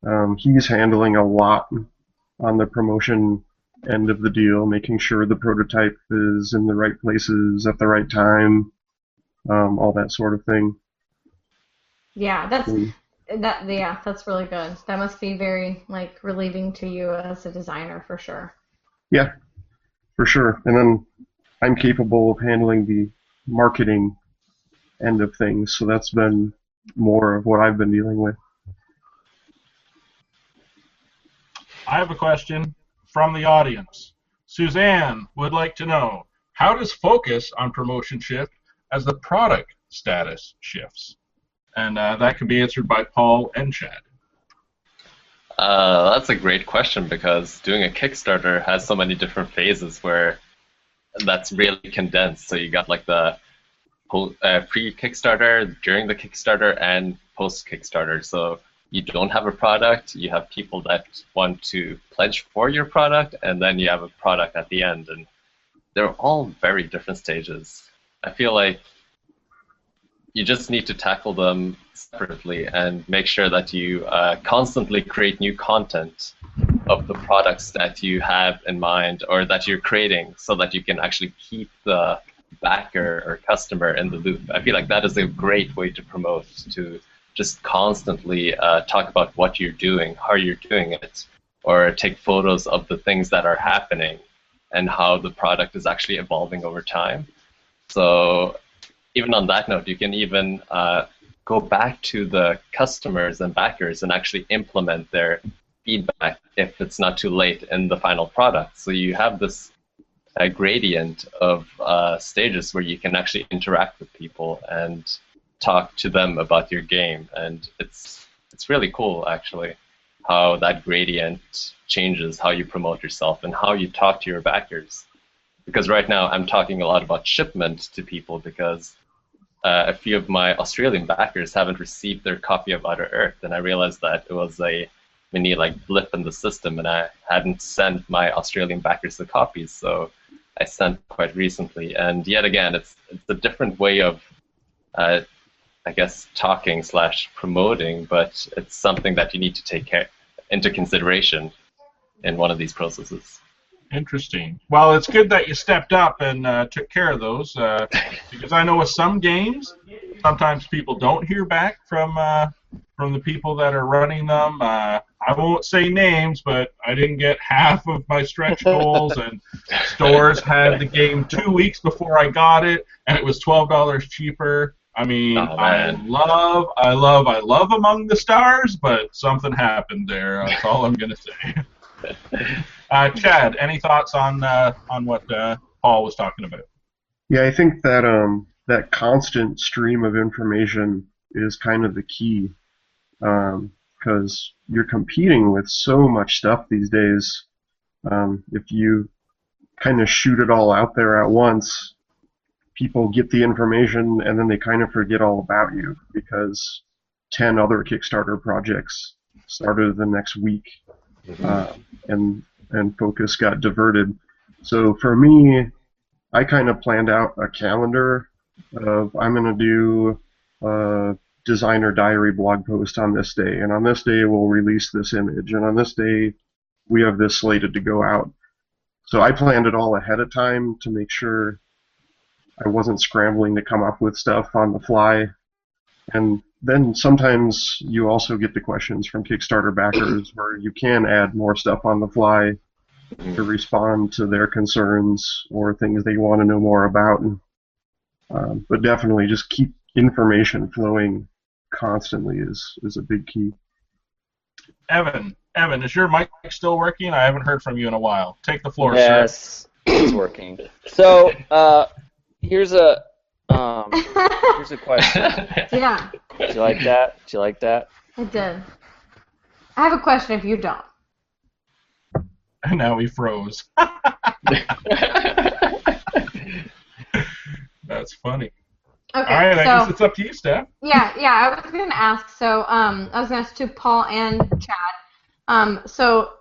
Um, he's handling a lot on the promotion end of the deal, making sure the prototype is in the right places at the right time, um, all that sort of thing. Yeah, that's Mm. that. Yeah, that's really good. That must be very like relieving to you as a designer for sure. Yeah, for sure. And then I'm capable of handling the marketing end of things, so that's been more of what I've been dealing with. I have a question from the audience. Suzanne would like to know how does focus on promotion shift as the product status shifts? And uh, that can be answered by Paul and Chad. Uh, that's a great question because doing a Kickstarter has so many different phases where that's really condensed. So you got like the uh, pre-Kickstarter, during the Kickstarter, and post-Kickstarter. So you don't have a product, you have people that want to pledge for your product, and then you have a product at the end, and they're all very different stages. I feel like you just need to tackle them separately and make sure that you uh, constantly create new content of the products that you have in mind or that you're creating so that you can actually keep the backer or customer in the loop. I feel like that is a great way to promote, to just constantly uh, talk about what you're doing, how you're doing it, or take photos of the things that are happening and how the product is actually evolving over time. So even on that note, you can even uh, go back to the customers and backers and actually implement their feedback if it's not too late in the final product. So you have this uh, gradient of uh, stages where you can actually interact with people and talk to them about your game, and it's it's really cool actually how that gradient changes how you promote yourself and how you talk to your backers. Because right now I'm talking a lot about shipment to people because uh, a few of my Australian backers haven't received their copy of Outer Earth, and I realized that it was a mini like blip in the system, and I hadn't sent my Australian backers the copies, so I sent quite recently. And yet again, it's it's a different way of, uh, I guess, talking slash promoting, but it's something that you need to take care into consideration in one of these processes. Interesting. Well, it's good that you stepped up and uh, took care of those uh, because I know with some games, sometimes people don't hear back from uh, from the people that are running them. Uh, I won't say names, but I didn't get half of my stretch goals, and stores had the game two weeks before I got it, and it was twelve dollars cheaper. I mean, Oh, I love, I love, I love Among the Stars, but something happened there. That's all I'm gonna say. Uh, Chad, any thoughts on uh, on what uh, Paul was talking about? Yeah, I think that um, that constant stream of information is kind of the key, because you're competing with so much stuff these days. Um, if you kind of shoot it all out there at once, people get the information and then they kind of forget all about you because ten other Kickstarter projects started the next week, uh, and and focus got diverted. So for me, I kind of planned out a calendar of I'm going to do a designer diary blog post on this day, and on this day we'll release this image, and on this day we have this slated to go out. So I planned it all ahead of time to make sure I wasn't scrambling to come up with stuff on the fly. And then sometimes you also get the questions from Kickstarter backers where you can add more stuff on the fly to respond to their concerns or things they want to know more about. Um, but definitely, just keep information flowing constantly is is a big key. Evan, Evan, is your mic still working? I haven't heard from you in a while. Take the floor, sir. Yes, it's working. So uh, here's a um, here's a question. yeah, Do you like that? Do you like that? I did. I have a question if you don't. And now he froze. That's funny. Okay, All right, I so guess it's up to you, Steph. yeah, yeah, I was going to ask. So, um, I was going to ask to Paul and Chad. Um, so,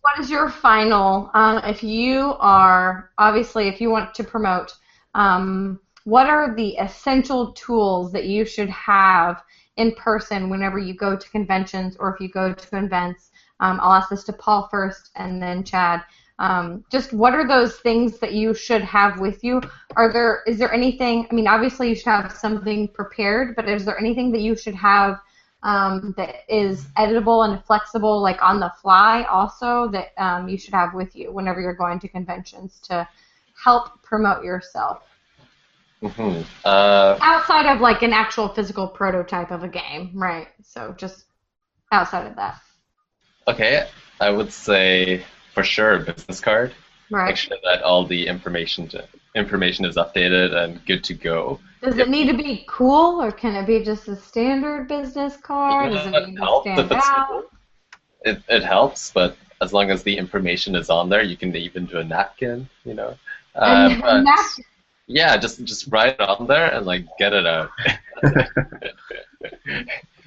what is your final? Um, if you are obviously, if you want to promote, um, what are the essential tools that you should have in person whenever you go to conventions or if you go to events? Um, I'll ask this to Paul first and then Chad. Um, just what are those things that you should have with you? Are there is there anything? I mean, obviously you should have something prepared, but is there anything that you should have um, that is editable and flexible, like on the fly, also that um, you should have with you whenever you're going to conventions to help promote yourself? hmm Uh, Outside of like an actual physical prototype of a game, right? So just outside of that, okay, I would say for sure a business card. Make sure that all the information to, information is updated and good to go. Does it need to be cool, or can it be just a standard business card? Does it need to stand out? cool. It, it helps, but as long as the information is on there, you can even do a napkin, you know. Uh, And, but- yeah, just just write it on there and like get it out.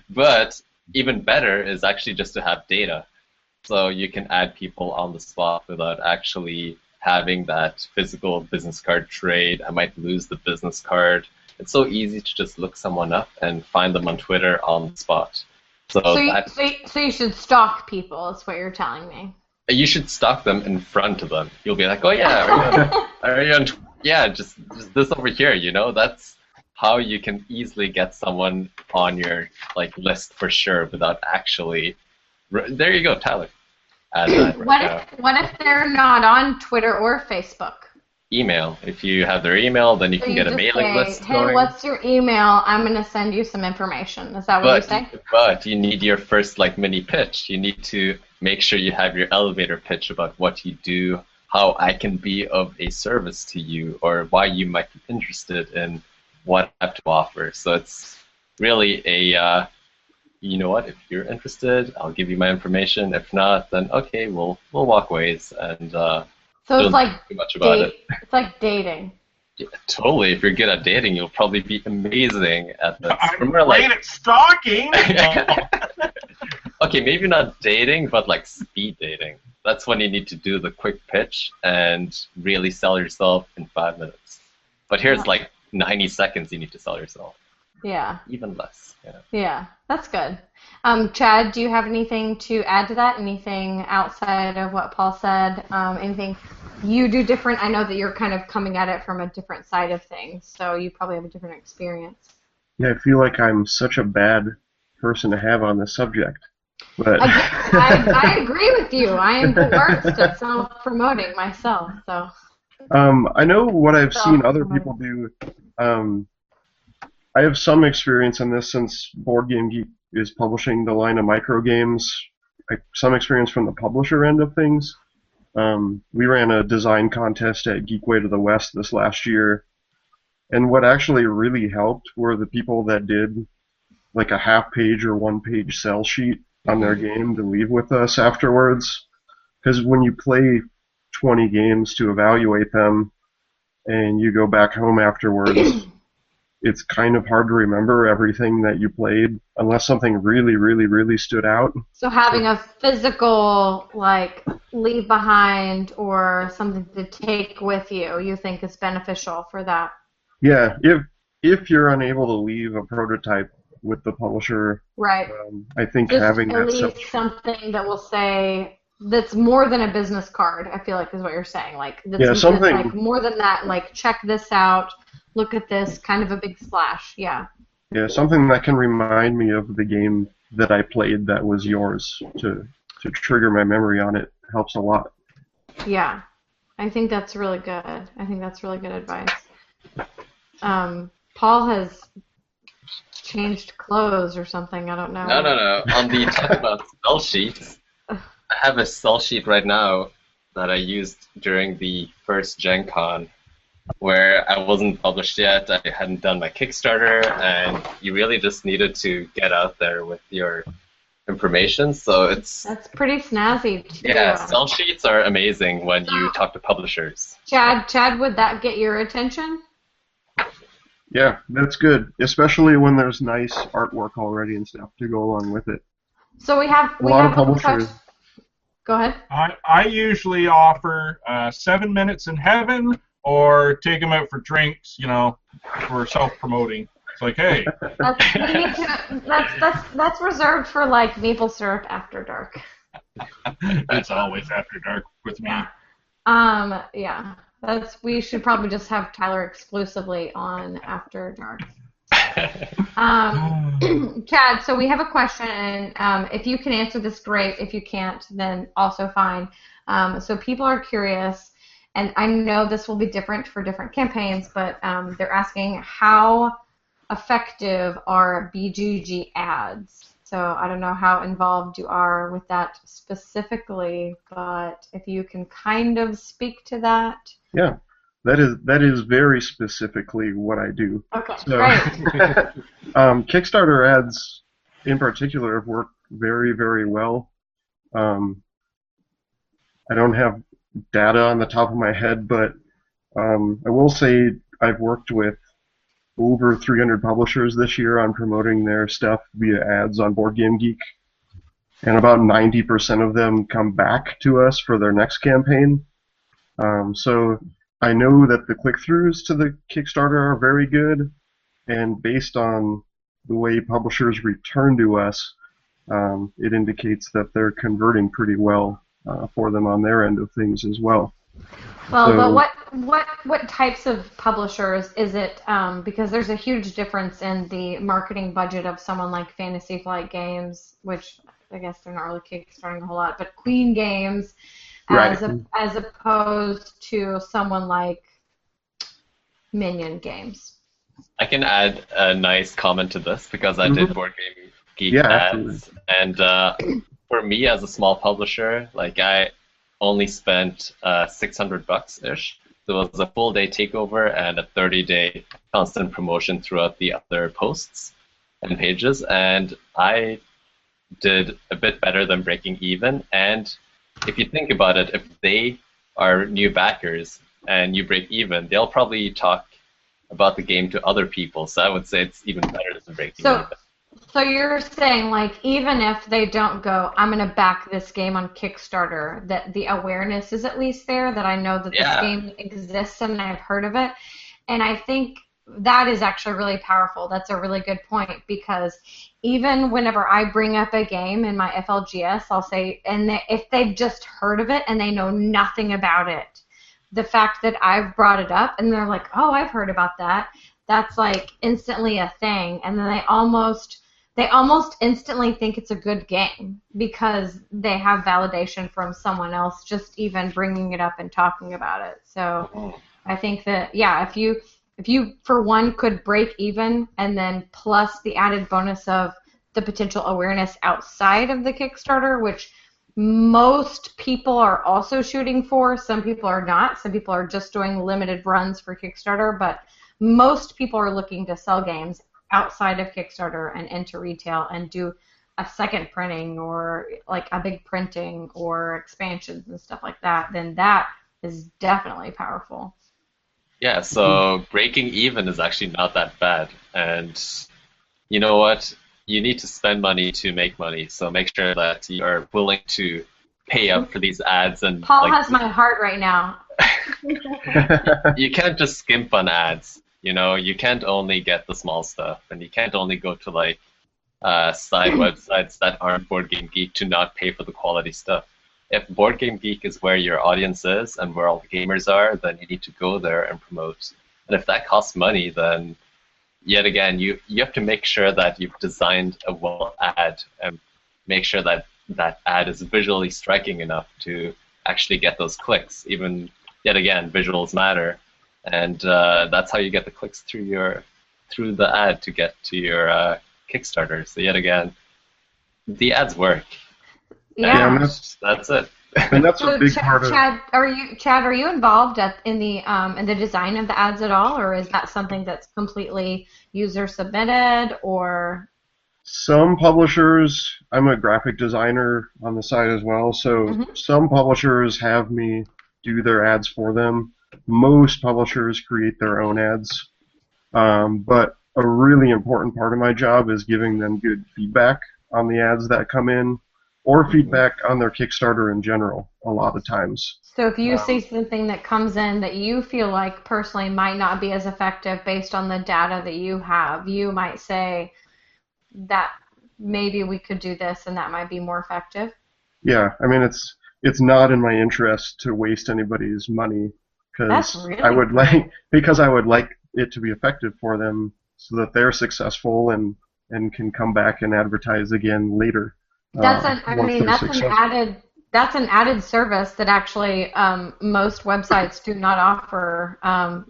but even better is actually just to have data, so you can add people on the spot without actually having that physical business card trade. I might lose the business card. It's so easy to just look someone up and find them on Twitter on the spot. So, so you, that, so, you, so you should stalk people. Is what you're telling me. You should stalk them in front of them. You'll be like, oh yeah, are you on Are you on tw- yeah, just, just this over here, you know? That's how you can easily get someone on your like list for sure without actually. r- There you go, Tyler. Add that right What now. if what if they're not on Twitter or Facebook? Email. If you have their email, then you So can you get a mailing say, list Hey, going. what's your email? I'm gonna send you some information. Is that what you but say? but you need your first like mini pitch. You need to make sure you have your elevator pitch about what you do, how I can be of a service to you, or why you might be interested in what I have to offer. So it's really a uh, you know what? If you're interested, I'll give you my information. If not, then okay, we'll we'll walk ways and uh, So it's like think too much about date, it. it's like dating. Yeah, totally. If you're good at dating, you'll probably be amazing at this. I'm Remember, like great at stalking. Oh. okay, maybe not dating, but like speed dating. That's when you need to do the quick pitch and really sell yourself in five minutes. But here it's like 90 seconds you need to sell yourself. Yeah, Even less. Yeah. yeah, that's good. Um, Chad, do you have anything to add to that? Anything outside of what Paul said? Um, anything you do different? I know that you're kind of coming at it from a different side of things, so you probably have a different experience. Yeah, I feel like I'm such a bad person to have on this subject. But I, I, I agree with you. I am the worst at self-promoting myself. So um, I know what I've seen other people do. Um, I have some experience in this since Board Game Geek is publishing the line of micro games. I, some experience from the publisher end of things. Um, we ran a design contest at Geekway to the West this last year, and what actually really helped were the people that did like a half page or one page sell sheet on their game to leave with us afterwards. Because when you play 20 games to evaluate them and you go back home afterwards, it's kind of hard to remember everything that you played unless something really, really, really stood out. So having a physical like leave behind or something to take with you, you think is beneficial for that. Yeah, if if you're unable to leave a prototype with the publisher, Right. um, I think Just having at that least something that will say that's more than a business card. I feel like is what you're saying. Like that's, Yeah, something- like more than that. Like check this out. Look at this. Kind of a big splash. Yeah. yeah something that can remind me of the game that I played that was yours to to trigger my memory on it helps a lot. Yeah. I think that's really good. I think that's really good advice. Um, Paul has changed clothes or something. I don't know. No, no, no. On the talk about sell sheets, I have a sell sheet right now that I used during the first Gen Con where I wasn't published yet. I hadn't done my Kickstarter, and you really just needed to get out there with your information. So it's That's pretty snazzy. Too. yeah, sell sheets are amazing when you talk to publishers. Chad, Chad, would that get your attention? Yeah, that's good, especially when there's nice artwork already and stuff to go along with it. So we have A we lot have of publishers. Go ahead. I, I usually offer uh, seven minutes in heaven or take them out for drinks, you know, for self promoting. It's like, hey, That's, to, that's that's that's reserved for like maple syrup after dark. it's always after dark with me. Yeah. Um, yeah. That's we should probably just have Tyler exclusively on after dark. Um, Chad, so we have a question, and um, if you can answer this, great. If you can't, then also fine. Um, so people are curious, and I know this will be different for different campaigns, but um, they're asking how effective are BGG ads? So I don't know how involved you are with that specifically, but if you can kind of speak to that. Yeah, that is that is very specifically what I do. Okay, So, great. um, Kickstarter ads, in particular, have worked very, very well. Um, I don't have data on the top of my head, but um, I will say I've worked with over 300 publishers this year on promoting their stuff via ads on Board Game Geek, and about 90% of them come back to us for their next campaign. Um, so I know that the click-throughs to the Kickstarter are very good, and based on the way publishers return to us, um, it indicates that they're converting pretty well uh, for them on their end of things as well. Well, So- but what what what types of publishers is it? Um, because there's a huge difference in the marketing budget of someone like Fantasy Flight Games, which I guess they're not really kickstarting a whole lot, but Queen Games, as a, as opposed to someone like Minion Games. I can add a nice comment to this because I did Board Game Geek Yeah, ads, and uh, for me as a small publisher, like I only spent uh, 600 bucks ish. So it was a full day takeover and a 30 day constant promotion throughout the other posts and pages, and I did a bit better than breaking even. And if you think about it, if they are new backers and you break even, they'll probably talk about the game to other people. So I would say it's even better than breaking So- even. So you're saying like even if they don't go, I'm gonna back this game on Kickstarter, that the awareness is at least there, that I know that Yeah. this game exists and I've heard of it. And I think that is actually really powerful. That's a really good point because even whenever I bring up a game in my FLGS, I'll say, and they, if they've just heard of it and they know nothing about it, the fact that I've brought it up and they're like, oh, I've heard about that, that's like instantly a thing. And then they almost they almost instantly think it's a good game because they have validation from someone else just even bringing it up and talking about it. So I think that yeah, if you if you for one could break even and then plus the added bonus of the potential awareness outside of the Kickstarter, which most people are also shooting for. Some people are not. Some people are just doing limited runs for Kickstarter, but most people are looking to sell games outside of Kickstarter and into retail and do a second printing or like a big printing or expansions and stuff like that, then that is definitely powerful. Yeah, so mm-hmm. breaking even is actually not that bad. And you know what? You need to spend money to make money. So make sure that you are willing to pay up for these ads and Paul like, has my heart right now. you can't just skimp on ads. You know, you can't only get the small stuff, and you can't only go to like uh, side websites that aren't Board Game Geek to not pay for the quality stuff. If Board Game Geek is where your audience is and where all the gamers are, then you need to go there and promote. And if that costs money, then yet again, you you have to make sure that you've designed a well ad and make sure that that ad is visually striking enough to actually get those clicks. Even yet again, visuals matter and uh, that's how you get the clicks through your through the ad to get to your uh, Kickstarter. So yet again, the ads work. Yeah. and that's That's it. and that's So a big Ch- part of Chad, are you Chad? Are you involved at, in the um, in the design of the ads at all, or is that something that's completely user submitted? Or some publishers. I'm a graphic designer on the side as well, so Mhm. some publishers have me do their ads for them. Most publishers create their own ads, um, but a really important part of my job is giving them good feedback on the ads that come in. or feedback on their Kickstarter in general. A lot of times. So if you Um, see something that comes in that you feel like personally might not be as effective based on the data that you have, you might say that maybe we could do this and that might be more effective. Yeah, I mean it's it's not in my interest to waste anybody's money because really I would like because I would like it to be effective for them so that they're successful and and can come back and advertise again later. That's uh, an I mean that's an added that's an added service that actually um, most websites do not offer. Um,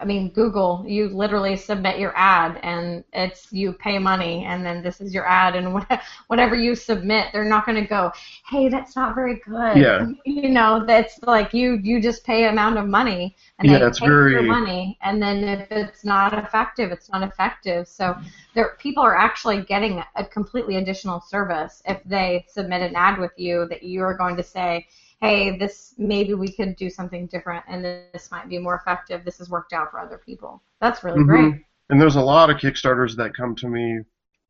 I mean Google, you literally submit your ad and it's you pay money and then this is your ad and whatever you submit, they're not going to go, hey, that's not very good. Yeah. You know, that's like you you just pay amount of money and Yeah, they take your very- money and then if it's not effective, it's not effective. So there people are actually getting a completely additional service if they submit an ad with you that you are going to say, hey, this maybe we could do something different and this might be more effective. This has worked out for other people. That's really Mhm. great. And there's a lot of Kickstarters that come to me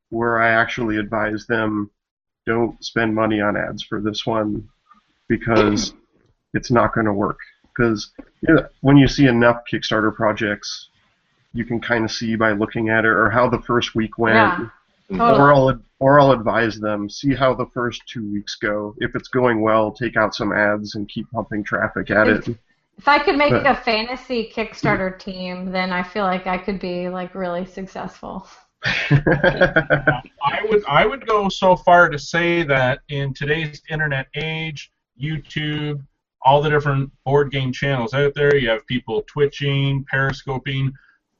where I actually advise them don't spend money on ads for this one because it's not going to work. Because you know, when you see enough Kickstarter projects, you can kind of see by looking at it or how the first week went. Yeah. Totally. Or I'll or I'll advise them see how the first two weeks go. If it's going well, take out some ads and keep pumping traffic at it. If I could make But- a fantasy Kickstarter team, then I feel like I could be like really successful. I would I would go so far to say that in today's internet age, YouTube, all the different board game channels out there, you have people twitching, periscoping.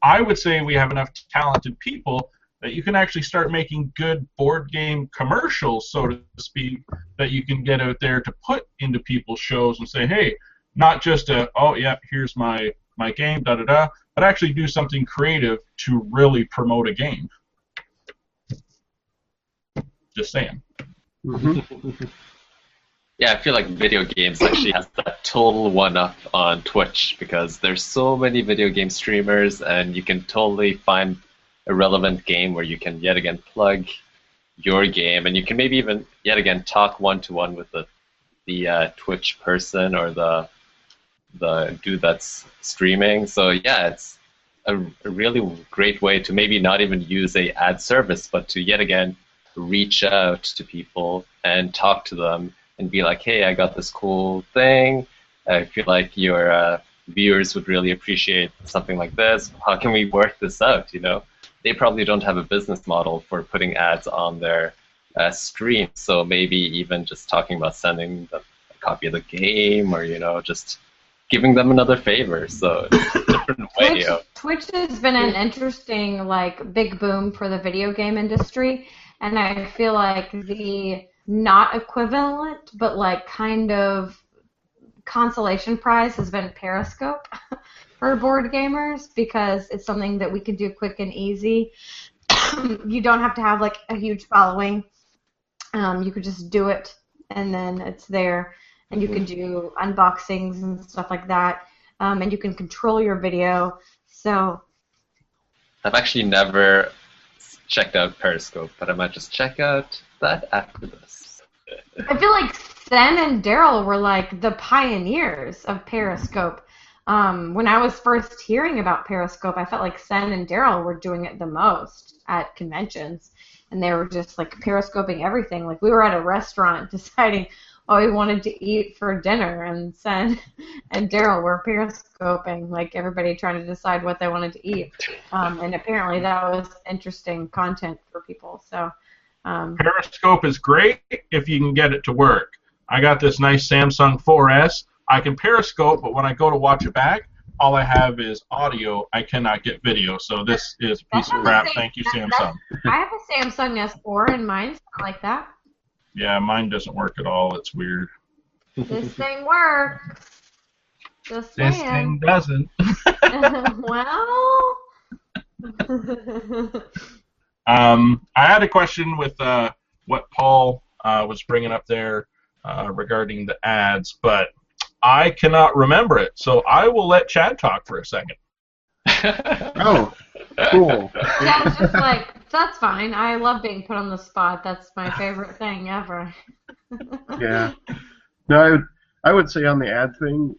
I would say we have enough talented people that you can actually start making good board game commercials, so to speak, that you can get out there to put into people's shows and say, hey, not just a oh yeah, here's my my game, da da da, but actually do something creative to really promote a game. Just saying. Mhm. Yeah, I feel like video games actually has that total one up on Twitch because there's so many video game streamers and you can totally find a relevant game where you can yet again plug your game and you can maybe even yet again talk one to one with the the uh, Twitch person or the the dude that's streaming. So yeah, it's a, a really great way to maybe not even use a ad service, but to yet again reach out to people and talk to them and be like, hey, I got this cool thing. I feel like your uh, viewers would really appreciate something like this. How can we work this out? You know, they probably don't have a business model for putting ads on their uh, stream, so maybe even just talking about sending them a copy of the game, or you know, just giving them another favor. So it's a different way Twitch, of Twitch has been an interesting like big boom for the video game industry, and I feel like the not equivalent but like kind of consolation prize has been Periscope for board gamers because it's something that we can do quick and easy. you don't have to have like a huge following. Um, you could just do it and then it's there, and you can do unboxings and stuff like that. Um, and you can control your video. So I've actually never checked out Periscope, but I might just check out that after this. I feel like Sen and Daryl were like the pioneers of Periscope. Um, when I was first hearing about Periscope, I felt like Sen and Daryl were doing it the most at conventions, and they were just like periscoping everything. Like we were at a restaurant deciding what we wanted to eat for dinner, and Sen and Daryl were periscoping, like everybody trying to decide what they wanted to eat. Um, and apparently that was interesting content for people. So. Um, Periscope is great if you can get it to work. I got this nice Samsung 4S. I can Periscope, but when I go to watch it back, all I have is audio. I cannot get video. So this is a piece of crap. Thank you, Samsung. I have a Samsung S4 and mine's not like that. Yeah, mine doesn't work at all. It's weird. This thing works. Just This saying. thing doesn't. well. Um, I had a question with uh, what Paul uh, was bringing up there uh, regarding the ads, but I cannot remember it. So I will let Chad talk for a second. Oh, Cool. Yeah, it's just like that's fine. I love being put on the spot. That's my favorite thing ever. Yeah. No, I would, I would say on the ad thing,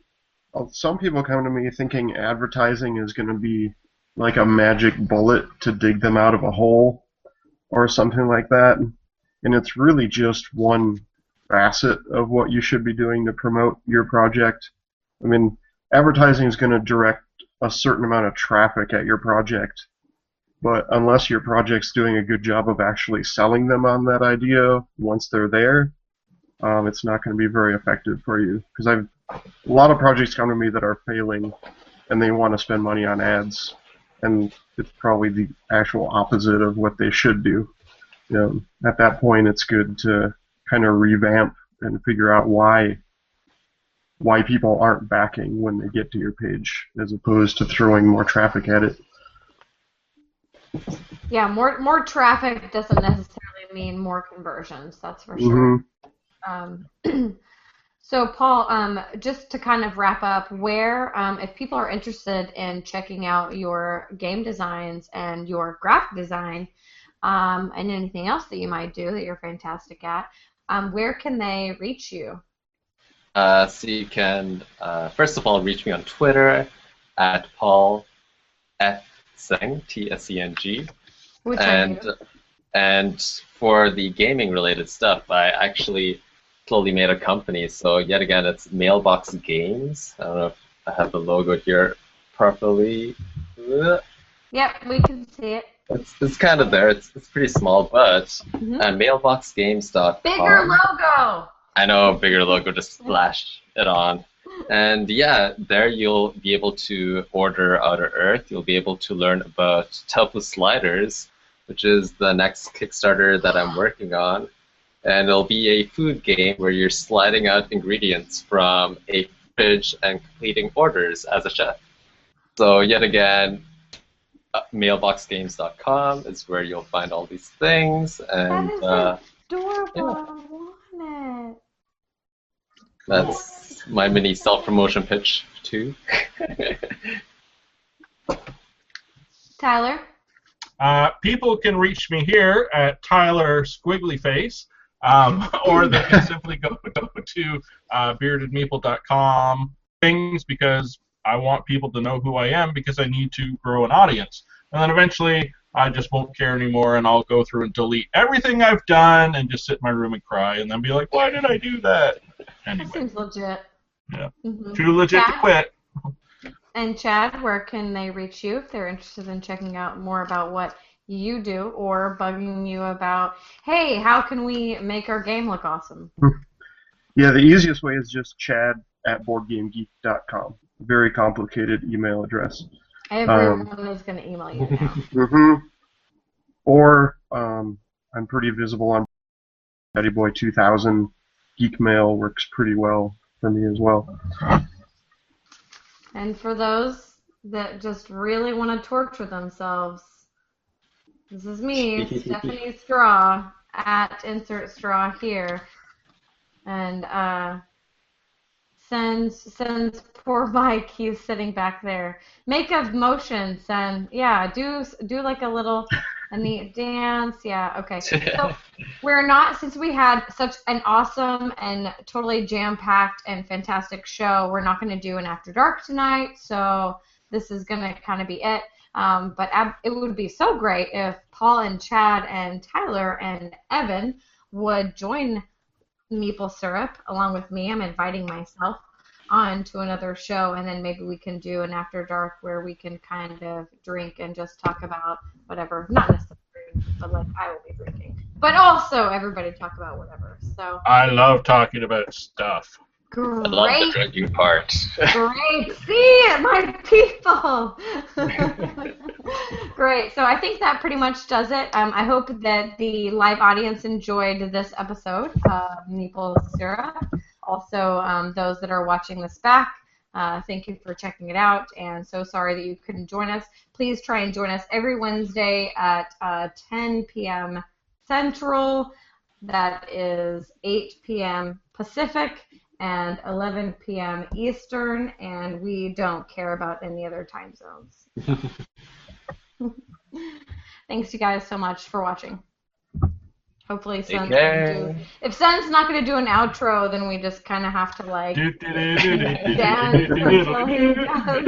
uh, some people come to me thinking advertising is going to be like a magic bullet to dig them out of a hole or something like that. And it's really just one facet of what you should be doing to promote your project. I mean, advertising is going to direct a certain amount of traffic at your project, but unless your project's doing a good job of actually selling them on that idea once they're there, um, it's not going to be very effective for you. Because I've a lot of projects come to me that are failing, and they want to spend money on ads, and it's probably the actual opposite of what they should do. You know, at that point, it's good to kind of revamp and figure out why why people aren't backing when they get to your page, as opposed to throwing more traffic at it. Yeah, more more traffic doesn't necessarily mean more conversions. That's for sure. hmm Um, so, Paul, um, just to kind of wrap up, where, um, if people are interested in checking out your game designs and your graphic design, um, and anything else that you might do that you're fantastic at, um, where can they reach you? Uh, so you can, uh, first of all, reach me on Twitter at Paul F. Tseng, T-S-E-N-G. Which and and for the gaming related stuff, I actually slowly made a company. So yet again, it's Mailbox Games. I don't know if I have the logo here properly. Yep, we can see it. It's, it's kind of there. It's, it's pretty small, but Mhm. at mailboxgames.com. Bigger logo. I know, bigger logo, just splash it on. And yeah, there you'll be able to order Outer Earth. You'll be able to learn about Tofu Sliders, which is the next Kickstarter that I'm working on. And it'll be a food game where you're sliding out ingredients from a fridge and completing orders as a chef. So yet again, uh, mailboxgames.com is where you'll find all these things. And that is uh, adorable. yeah. I want it. That's my mini self-promotion pitch too. Tyler? Uh, people can reach me here at Tyler Squiggly Face, um, or they can simply go, go to uh, beardedmeeple.com things because I want people to know who I am because I need to grow an audience. And then eventually I just won't care anymore and I'll go through and delete everything I've done and just sit in my room and cry and then be like, why did I do that? That Anyway, seems legit. Yeah. Mhm. too legit to quit. And Chad, where can they reach you if they're interested in checking out more about what you do or bugging you about, hey, how can we make our game look awesome? Yeah, the easiest way is just chad at boardgamegeek.com. Very complicated email address. Everyone is going to email you now. hmm Or um, I'm pretty visible on Betty Boy 2000. Geek Mail works pretty well for me as well. and for those that just really want to torture themselves, this is me, Stephanie Straw, at insert straw here. And uh, sends sends poor Mike. He's sitting back there. Make a motion, send. Yeah, do do like a little a neat dance. Yeah, okay. So we're not since we had such an awesome and totally jam-packed and fantastic show. We're not going to do an after dark tonight. So this is going to kind of be it. Um, but ab- it would be so great if Paul and Chad and Tyler and Evan would join Maple Syrup along with me. I'm inviting myself on to another show, and then maybe we can do an after dark where we can kind of drink and just talk about whatever. Not necessarily, but like I will be drinking. But also everybody talk about whatever. So I love talking about stuff. I love the great, drinking part. great. See my people. Great. So I think that pretty much does it. Um, I hope that the live audience enjoyed this episode of Maple Syrup. Also, um, those that are watching this back, uh, thank you for checking it out. And so sorry that you couldn't join us. Please try and join us every Wednesday at uh, 10 p.m. Central. That is 8 p.m. Pacific and 11 p.m. Eastern. And we don't care about any other time zones. Thanks you guys so much for watching. Hopefully Take Sen's gonna do. If Sen's not gonna do an outro, then we just kind of have to like dance until he does.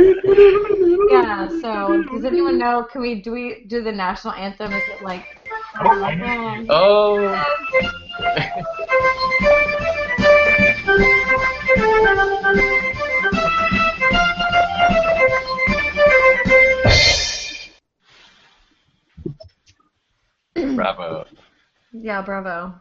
Yeah. So does anyone know? Can we do we do the national anthem? Is it like? um, Oh. Bravo. Yeah. Bravo.